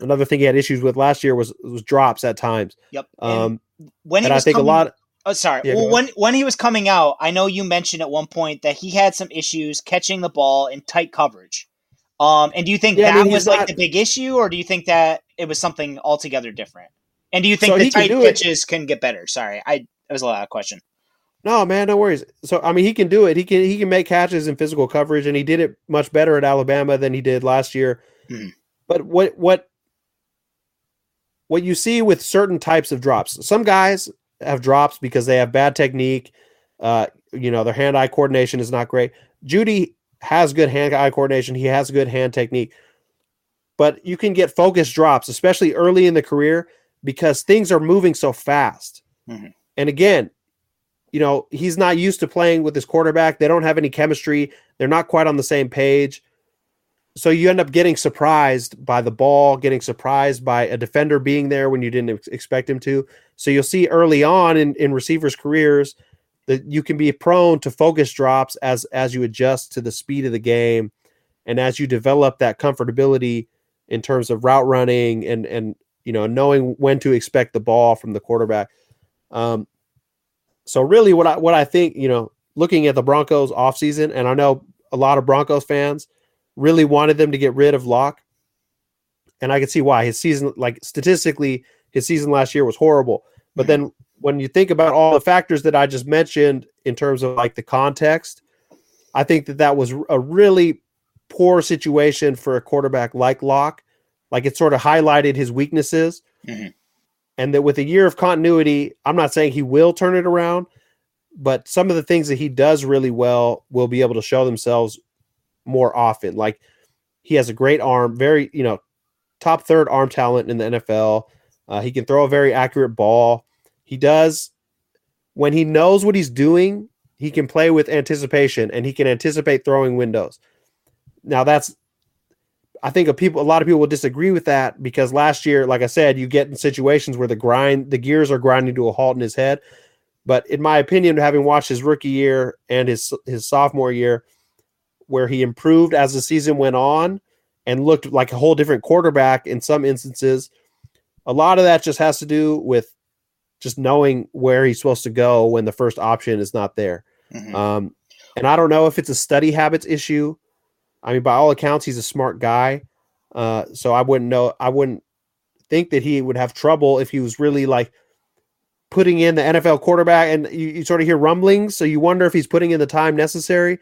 S5: another thing he had issues with last year was was drops at times.
S3: Yep. And
S5: Um,
S3: when he
S5: and I
S3: was
S5: think
S3: coming-
S5: a lot.
S3: Oh, sorry.
S5: Yeah,
S3: well, when when he was coming out, I know you mentioned at one point that he had some issues catching the ball in tight coverage. Um, and do you think
S5: Yeah, I
S3: that
S5: mean, he's
S3: was like the big issue, or do you think that it was something altogether different? And do you think
S5: So
S3: the
S5: he can
S3: tight
S5: it.
S3: catches can get better? Sorry, I that was a lot of question.
S5: No, man, no worries. So I mean, he can do it. He can he can make catches in physical coverage, and he did it much better at Alabama than he did last year.
S3: Mhm.
S5: But what what what you see with certain types of drops? Some guys have drops because they have bad technique. Uh, you know, their hand-eye coordination is not great. Jeudy has good hand-eye coordination. He has good hand technique. But you can get focused drops, especially early in the career, because things are moving so fast.
S3: Mhm.
S5: And again, you know, he's not used to playing with his quarterback. They don't have any chemistry. They're not quite on the same page. So you end up getting surprised by the ball, getting surprised by a defender being there when you didn't ex- expect him to. So you'll see early on in, in receivers' careers that you can be prone to focus drops as as you adjust to the speed of the game and as you develop that comfortability in terms of route running and and you know knowing when to expect the ball from the quarterback. Um, so really what I what I think, you know, looking at the Broncos offseason, and I know a lot of Broncos fans really wanted them to get rid of Lock. And I can see why. His season, like statistically, his season last year was horrible. But then when you think about all the factors that I just mentioned in terms of like the context, I think that that was a really poor situation for a quarterback like Lock. Like it sort of highlighted his weaknesses.
S3: Mhm.
S5: And that with a year of continuity, I'm not saying he will turn it around, but some of the things that he does really well will be able to show themselves more often. Like he has a great arm, very, you know, top third arm talent in the NFL. Uh, he can throw a very accurate ball. He does, when he knows what he's doing, he can play with anticipation and he can anticipate throwing windows. Now that's, I think a people, a lot of people will disagree with that because last year, like I said, you get in situations where the grind, the gears are grinding to a halt in his head. But in my opinion, having watched his rookie year and his his sophomore year, where he improved as the season went on and looked like a whole different quarterback in some instances, a lot of that just has to do with just knowing where he's supposed to go when the first option is not there.
S3: Mhm.
S5: Um, and I don't know if it's a study habits issue. I mean, by all accounts, he's a smart guy. Uh, so I wouldn't know. I wouldn't think that he would have trouble if he was really like putting in the NFL quarterback. And you, you sort of hear rumblings, so you wonder if he's putting in the time necessary.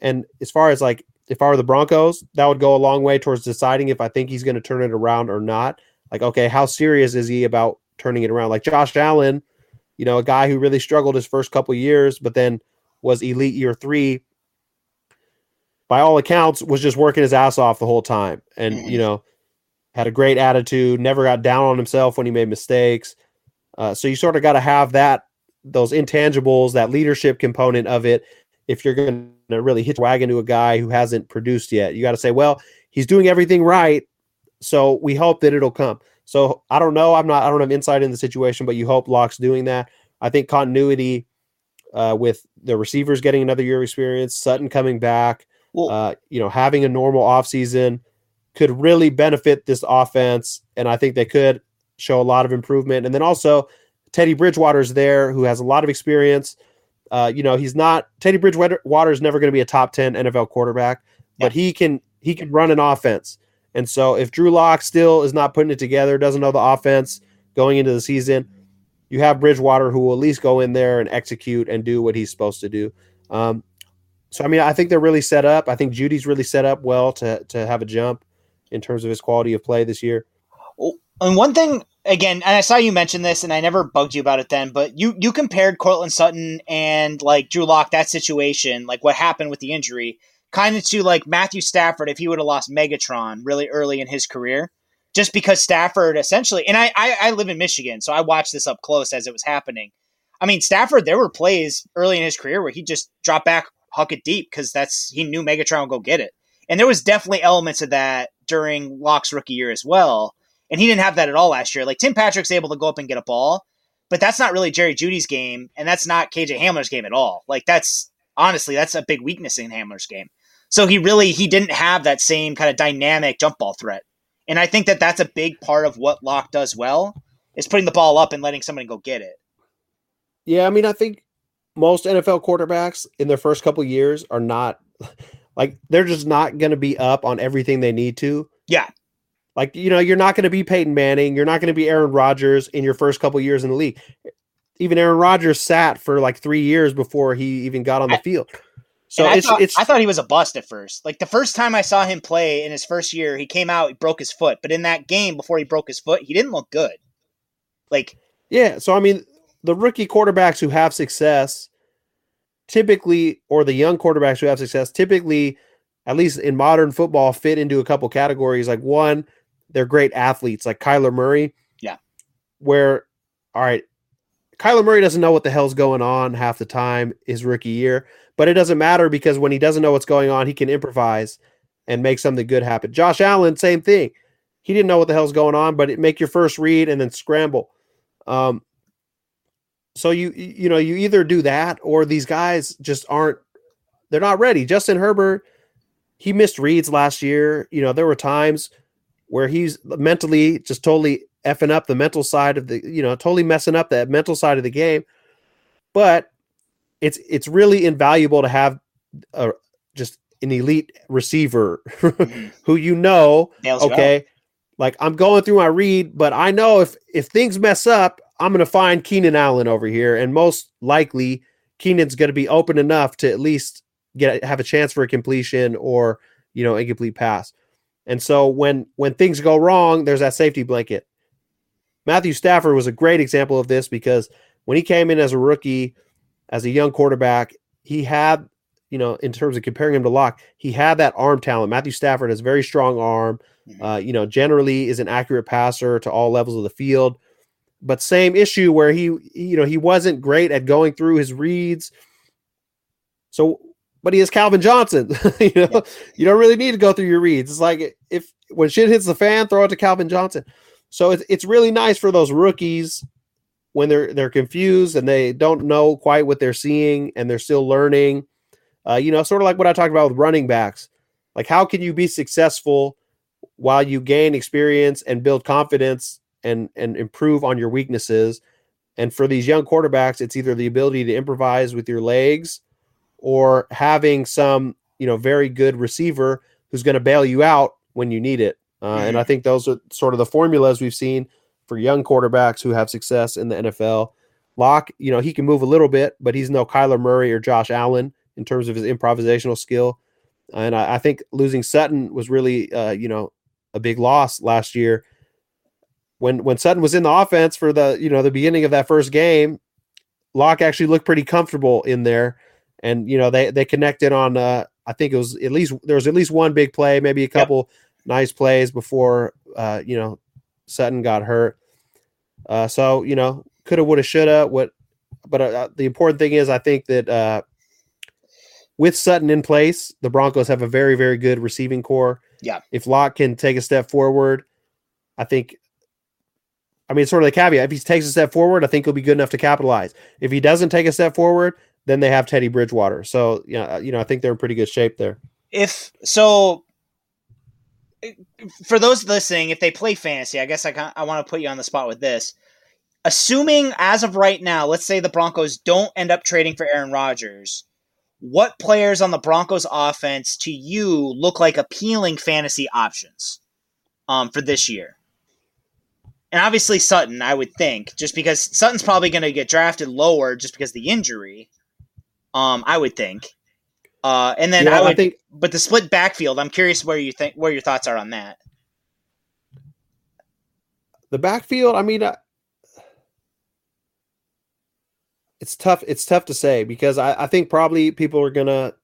S5: And as far as like, if I were the Broncos, that would go a long way towards deciding if I think he's going to turn it around or not. Like, okay, how serious is he about turning it around? Like Josh Allen, you know, a guy who really struggled his first couple years, but then was elite year three. By all accounts, was just working his ass off the whole time, and
S3: Mhm.
S5: you know, had a great attitude. Never got down on himself when he made mistakes. Uh, so you sort of got to have that, those intangibles, that leadership component of it. If you're going to really hitch wagon to a guy who hasn't produced yet, you got to say, well, he's doing everything right, so we hope that it'll come. So I don't know. I'm not. I don't have insight in the situation, but you hope Lock's doing that. I think continuity uh, with the receivers getting another year of experience, Sutton coming back,
S3: Well,
S5: uh, you know, having a normal offseason could really benefit this offense. And I think they could show a lot of improvement. And then also Teddy Bridgewater's there who has a lot of experience. Uh, you know, he's not Teddy Bridgewater is never going to be a top 10 NFL quarterback, but he can he can run an offense. And so if Drew Lock still is not putting it together, doesn't know the offense going into the season, you have Bridgewater who will at least go in there and execute and do what he's supposed to do. Um, so I mean, I think they're really set up. I think Jeudy's really set up well to to have a jump in terms of his quality of play this year.
S3: And one thing again, and I saw you mention this, and I never bugged you about it then, but you you compared Courtland Sutton and like Drew Lock that situation, like what happened with the injury, kind of to like Matthew Stafford if he would have lost Megatron really early in his career, just because Stafford essentially, and I, I I live in Michigan, so I watched this up close as it was happening. I mean, Stafford, there were plays early in his career where he just dropped back, huck it deep because that's he knew Megatron would go get it, and there was definitely elements of that during Lock's rookie year as well. And he didn't have that at all last year. Like Tim Patrick's able to go up and get a ball, but that's not really Jerry Jeudy's game, and that's not KJ Hamler's game at all. Like that's honestly that's a big weakness in Hamler's game. So he really he didn't have that same kind of dynamic jump ball threat, and I think that that's a big part of what Lock does well is putting the ball up and letting somebody go get it.
S5: Yeah, I mean, I think most NFL quarterbacks in their first couple years are not like they're just not going to be up on everything they need to.
S3: Yeah.
S5: Like, you know, you're not going to be Peyton Manning, you're not going to be Aaron Rodgers in your first couple years in the league. Even Aaron Rodgers sat for like 3 years before he even got on the field. So
S3: I
S5: it's
S3: thought,
S5: it's
S3: I thought he was a bust at first. Like the first time I saw him play in his first year, he came out, he broke his foot. But in that game before he broke his foot, he didn't look good. Like
S5: Yeah, so I mean, the rookie quarterbacks who have success typically, or the young quarterbacks who have success, typically, at least in modern football, fit into a couple categories. Like one, they're great athletes, like Kyler Murray.
S3: Yeah.
S5: Where, all right, Kyler Murray doesn't know what the hell's going on half the time his rookie year, but it doesn't matter because when he doesn't know what's going on, he can improvise and make something good happen. Josh Allen, same thing. He didn't know what the hell's going on, but it, make your first read and then scramble. Um, so you you know you either do that or these guys just aren't they're not ready. Justin Herbert, he missed reads last year. You know there were times where he's mentally just totally effing up the mental side of the you know totally messing up that mental side of the game. But it's it's really invaluable to have a just an elite receiver who you know
S3: Nails
S5: okay like I'm going through my read, but I know if if things mess up, I'm going to find Keenan Allen over here, and most likely Keenan's going to be open enough to at least get have a chance for a completion or you know incomplete pass. And so when when things go wrong, there's that safety blanket. Matthew Stafford was a great example of this because when he came in as a rookie, as a young quarterback, he had you know in terms of comparing him to Lock, he had that arm talent. Matthew Stafford has a very strong arm. Uh, you know, generally is an accurate passer to all levels of the field. But same issue where he, you know, he wasn't great at going through his reads. So, but he is Calvin Johnson. you know, you don't really need to go through your reads. It's like if when shit hits the fan, throw it to Calvin Johnson. So it's it's really nice for those rookies when they're they're confused and they don't know quite what they're seeing and they're still learning. Uh, you know, sort of like what I talked about with running backs. Like, how can you be successful while you gain experience and build confidence and and improve on your weaknesses And for these young quarterbacks, it's either the ability to improvise with your legs or having some, you know, very good receiver who's going to bail you out when you need it. Uh, And I think those are sort of the formulas we've seen for young quarterbacks who have success in the NFL. Lock, you know, he can move a little bit, but he's no Kyler Murray or Josh Allen in terms of his improvisational skill. And I, I think losing Sutton was really, uh, you know, a big loss last year. When when Sutton was in the offense for the you know the beginning of that first game, Lock actually looked pretty comfortable in there, and you know they they connected on. Uh, I think it was at least there was at least one big play, maybe a couple nice plays before uh, you know Sutton got hurt. Uh, so you know coulda, woulda, shoulda. What, but uh, the important thing is I think that uh, with Sutton in place, the Broncos have a very very good receiving core.
S3: Yeah.
S5: If Lock can take a step forward, I think. I mean, it's sort of the caveat. If he takes a step forward, I think he'll be good enough to capitalize. If he doesn't take a step forward, then they have Teddy Bridgewater. So, you know, you know, I think they're in pretty good shape there.
S3: If so, for those listening, if they play fantasy, I guess I I want to put you on the spot with this. Assuming as of right now, let's say the Broncos don't end up trading for Aaron Rodgers, what players on the Broncos offense to you look like appealing fantasy options um, for this year? And obviously Sutton, I would think, just because Sutton's probably going to get drafted lower just because of the injury. Um, I would think. Uh, and then
S5: Yeah,
S3: I
S5: I
S3: would,
S5: think-
S3: but the split backfield. I'm curious where you think where your thoughts are on that.
S5: The backfield, I mean, uh, it's tough. It's tough to say because I, I think probably people are gonna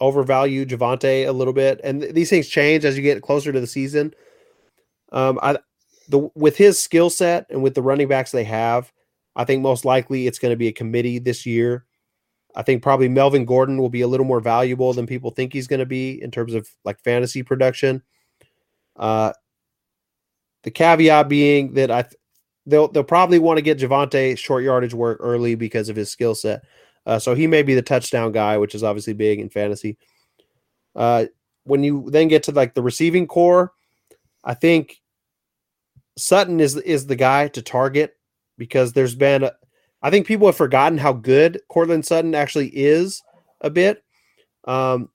S5: overvalue Javonte a little bit, and th- these things change as you get closer to the season. Um, I the with his skill set and with the running backs they have, I think most likely it's going to be a committee this year. I think probably Melvin Gordon will be a little more valuable than people think he's going to be in terms of like fantasy production. Uh, the caveat being that I th- they'll they'll probably want to get Javonte short yardage work early because of his skill set. Uh, so he may be the touchdown guy, which is obviously big in fantasy. Uh, when you then get to like the receiving core, I think Sutton is is the guy to target because there's been a, I think people have forgotten how good Courtland Sutton actually is a bit. Um,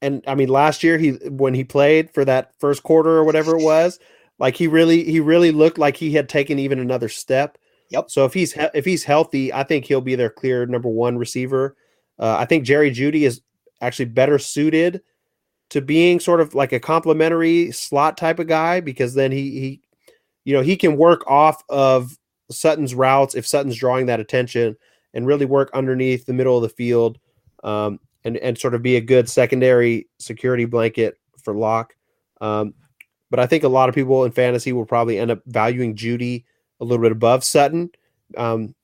S5: and I mean, last year he when he played for that first quarter or whatever it was, like he really he really looked like he had taken even another step.
S3: Yep.
S5: So if he's he- if he's healthy, I think he'll be their clear number one receiver. Uh, I think Jerry Jeudy is actually better suited to being sort of like a complementary slot type of guy because then he he you know he can work off of Sutton's routes if Sutton's drawing that attention and really work underneath the middle of the field um, and and sort of be a good secondary security blanket for Lock. Um, but I think a lot of people in fantasy will probably end up valuing Jeudy a little bit above Sutton. Um,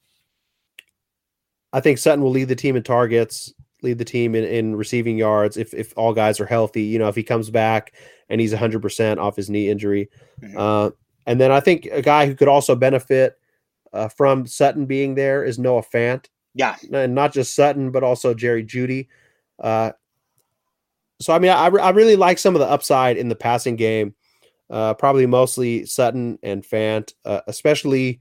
S5: I think Sutton will lead the team in targets, lead the team in, in receiving yards if if all guys are healthy. You know, if he comes back and he's 100% off his knee injury.
S3: Mhm.
S5: Uh, and then I think a guy who could also benefit uh, from Sutton being there is Noah Fant.
S3: Yeah.
S5: And not just Sutton, but also Jerry Jeudy. Uh, so, I mean, I, I really like some of the upside in the passing game. Uh, probably mostly Sutton and Fant, uh, especially,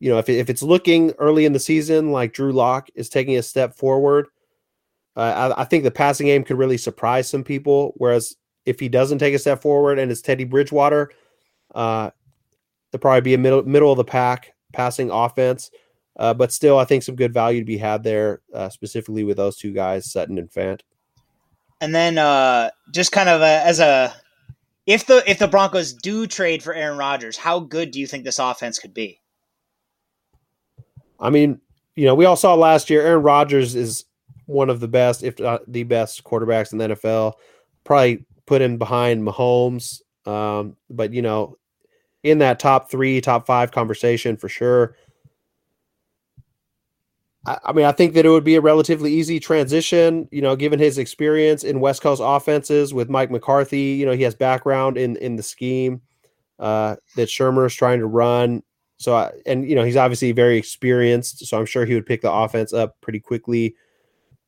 S5: you know, if, if it's looking early in the season like Drew Lock is taking a step forward, uh, I, I think the passing game could really surprise some people. Whereas if he doesn't take a step forward and it's Teddy Bridgewater, uh, they'll probably be a middle middle of the pack passing offense. Uh, but still, I think some good value to be had there, uh, specifically with those two guys, Sutton and Fant.
S3: And then uh, just kind of a, as a if the if the Broncos do trade for Aaron Rodgers, how good do you think this offense could be?
S5: I mean, you know, we all saw last year. Aaron Rodgers is one of the best, if not the best, quarterbacks in the NFL. Probably put him behind Mahomes, um, but you know, in that top three, top five conversation for sure. I, I mean, I think that it would be a relatively easy transition. You know, given his experience in West Coast offenses with Mike McCarthy, you know, he has background in in the scheme uh, that Shurmur is trying to run. So, I, and you know, he's obviously very experienced, so I'm sure he would pick the offense up pretty quickly.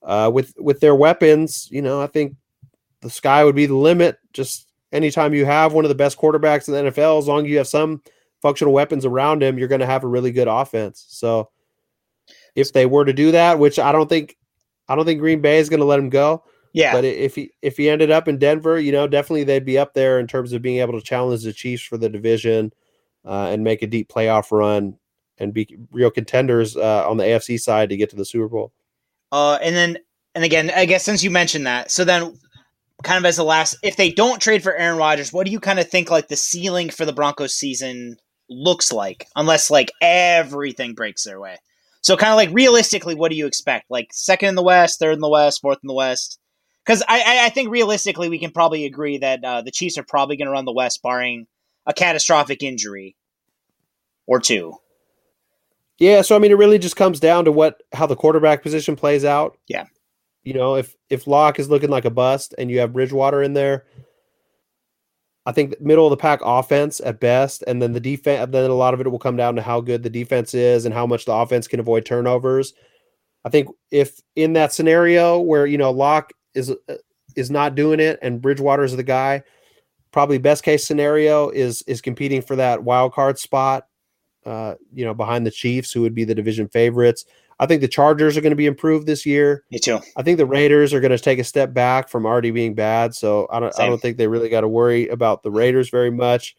S5: Uh, with with their weapons, you know, I think the sky would be the limit. Just anytime you have one of the best quarterbacks in the NFL, as long as you have some functional weapons around him, you're going to have a really good offense. So if they were to do that, which I don't think, I don't think Green Bay is going to let him go.
S3: Yeah.
S5: But if he if he ended up in Denver, you know, definitely they'd be up there in terms of being able to challenge the Chiefs for the division uh, and make a deep playoff run and be real contenders uh, on the AFC side to get to the Super Bowl.
S3: Uh, and then, and again, I guess since you mentioned that, so then, kind of as a last, if they don't trade for Aaron Rodgers, what do you kind of think like the ceiling for the Broncos season looks like, unless like everything breaks their way? So, kind of like realistically, what do you expect? Like second in the West, third in the West, fourth in the West? Because I, I think realistically, we can probably agree that uh, the Chiefs are probably going to run the West, barring a catastrophic injury or two.
S5: Yeah, so I mean, it really just comes down to what how the quarterback position plays out.
S3: Yeah,
S5: you know, if if Lock is looking like a bust and you have Bridgewater in there, I think middle of the pack offense at best, and then the defense. Then a lot of it will come down to how good the defense is and how much the offense can avoid turnovers. I think if in that scenario where you know Lock is uh, is not doing it and Bridgewater is the guy, probably best case scenario is is competing for that wild card spot uh, you know, behind the Chiefs, who would be the division favorites. I think the Chargers are going to be improved this year.
S3: Me too.
S5: I think the Raiders are going to take a step back from already being bad. So I don't, Same. I don't think they really got to worry about the Raiders very much.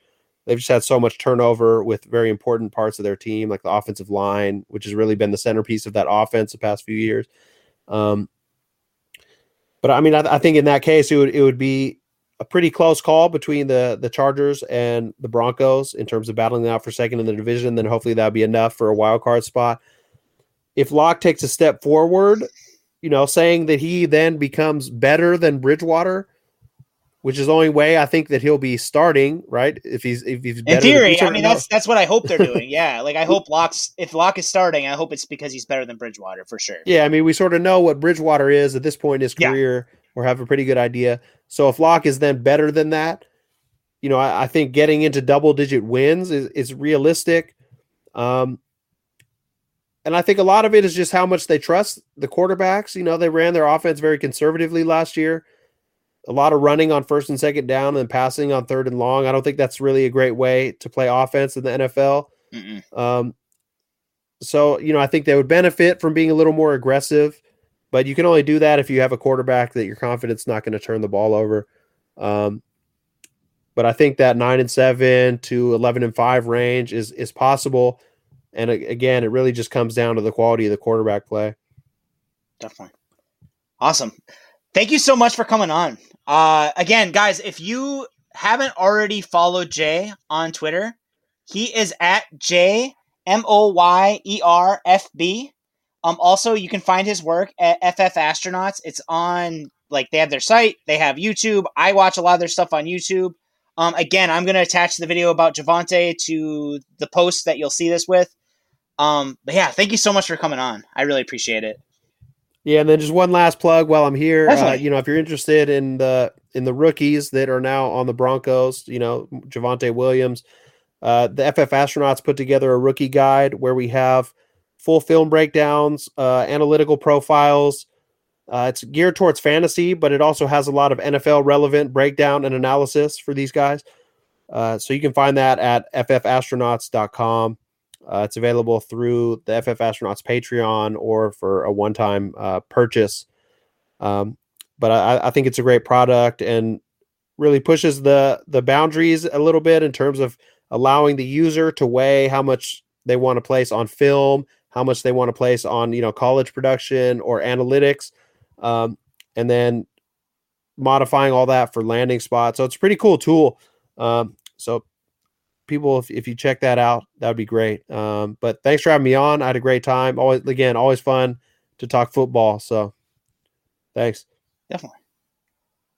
S5: They've just had so much turnover with very important parts of their team, like the offensive line, which has really been the centerpiece of that offense the past few years. Um, but I mean, I, I think in that case, it would it would be a pretty close call between the the Chargers and the Broncos in terms of battling out for second in the division. Then hopefully that'll be enough for a wild card spot. If Lock takes a step forward, you know, saying that he then becomes better than Bridgewater, which is the only way I think that he'll be starting, right? If he's if he's
S3: in theory, I mean that's that's what I hope they're doing. Yeah, like I hope Lock's if Lock is starting, I hope it's because he's better than Bridgewater for sure.
S5: Yeah, I mean we sort of know what Bridgewater is at this point in his career. Yeah or have a pretty good idea. So if Lock is then better than that, you know, I, I think getting into double digit wins is, is realistic. Um, and I think a lot of it is just how much they trust the quarterbacks. You know, they ran their offense very conservatively last year. A lot of running on first and second down and passing on third and long. I don't think that's really a great way to play offense in the NFL. Um, so, you know, I think they would benefit from being a little more aggressive but you can only do that if you have a quarterback that you're confident is not going to turn the ball over. Um, but I think that nine and seven to eleven and five range is is possible. And again, it really just comes down to the quality of the quarterback play.
S3: Definitely. Awesome. Thank you so much for coming on. Uh, again, guys, if you haven't already followed Jay on Twitter, he is at J M O Y E R F B. Um, also, you can find his work at FF Astronauts. It's on like they have their site, they have YouTube. I watch a lot of their stuff on YouTube. Um, again, I'm gonna attach the video about Javonte to the post that you'll see this with. Um, but yeah, thank you so much for coming on. I really appreciate it.
S5: Yeah, and then just one last plug while I'm here. Uh, you know, if you're interested in the in the rookies that are now on the Broncos, you know, Javonte Williams, uh, the FF Astronauts put together a rookie guide where we have full film breakdowns, uh, analytical profiles. Uh, it's geared towards fantasy, but it also has a lot of NFL relevant breakdown and analysis for these guys. Uh, so you can find that at ffastronauts.com. Uh, it's available through the FF Astronauts Patreon or for a one time uh, purchase. Um, but I, I, think it's a great product and really pushes the the boundaries a little bit in terms of allowing the user to weigh how much they want to place on film how much they want to place on you know college production or analytics, um, and then modifying all that for landing spots. So it's a pretty cool tool. Um, so people, if, if you check that out, that would be great. Um, but thanks for having me on. I had a great time. Always again, always fun to talk football. So thanks.
S3: Definitely.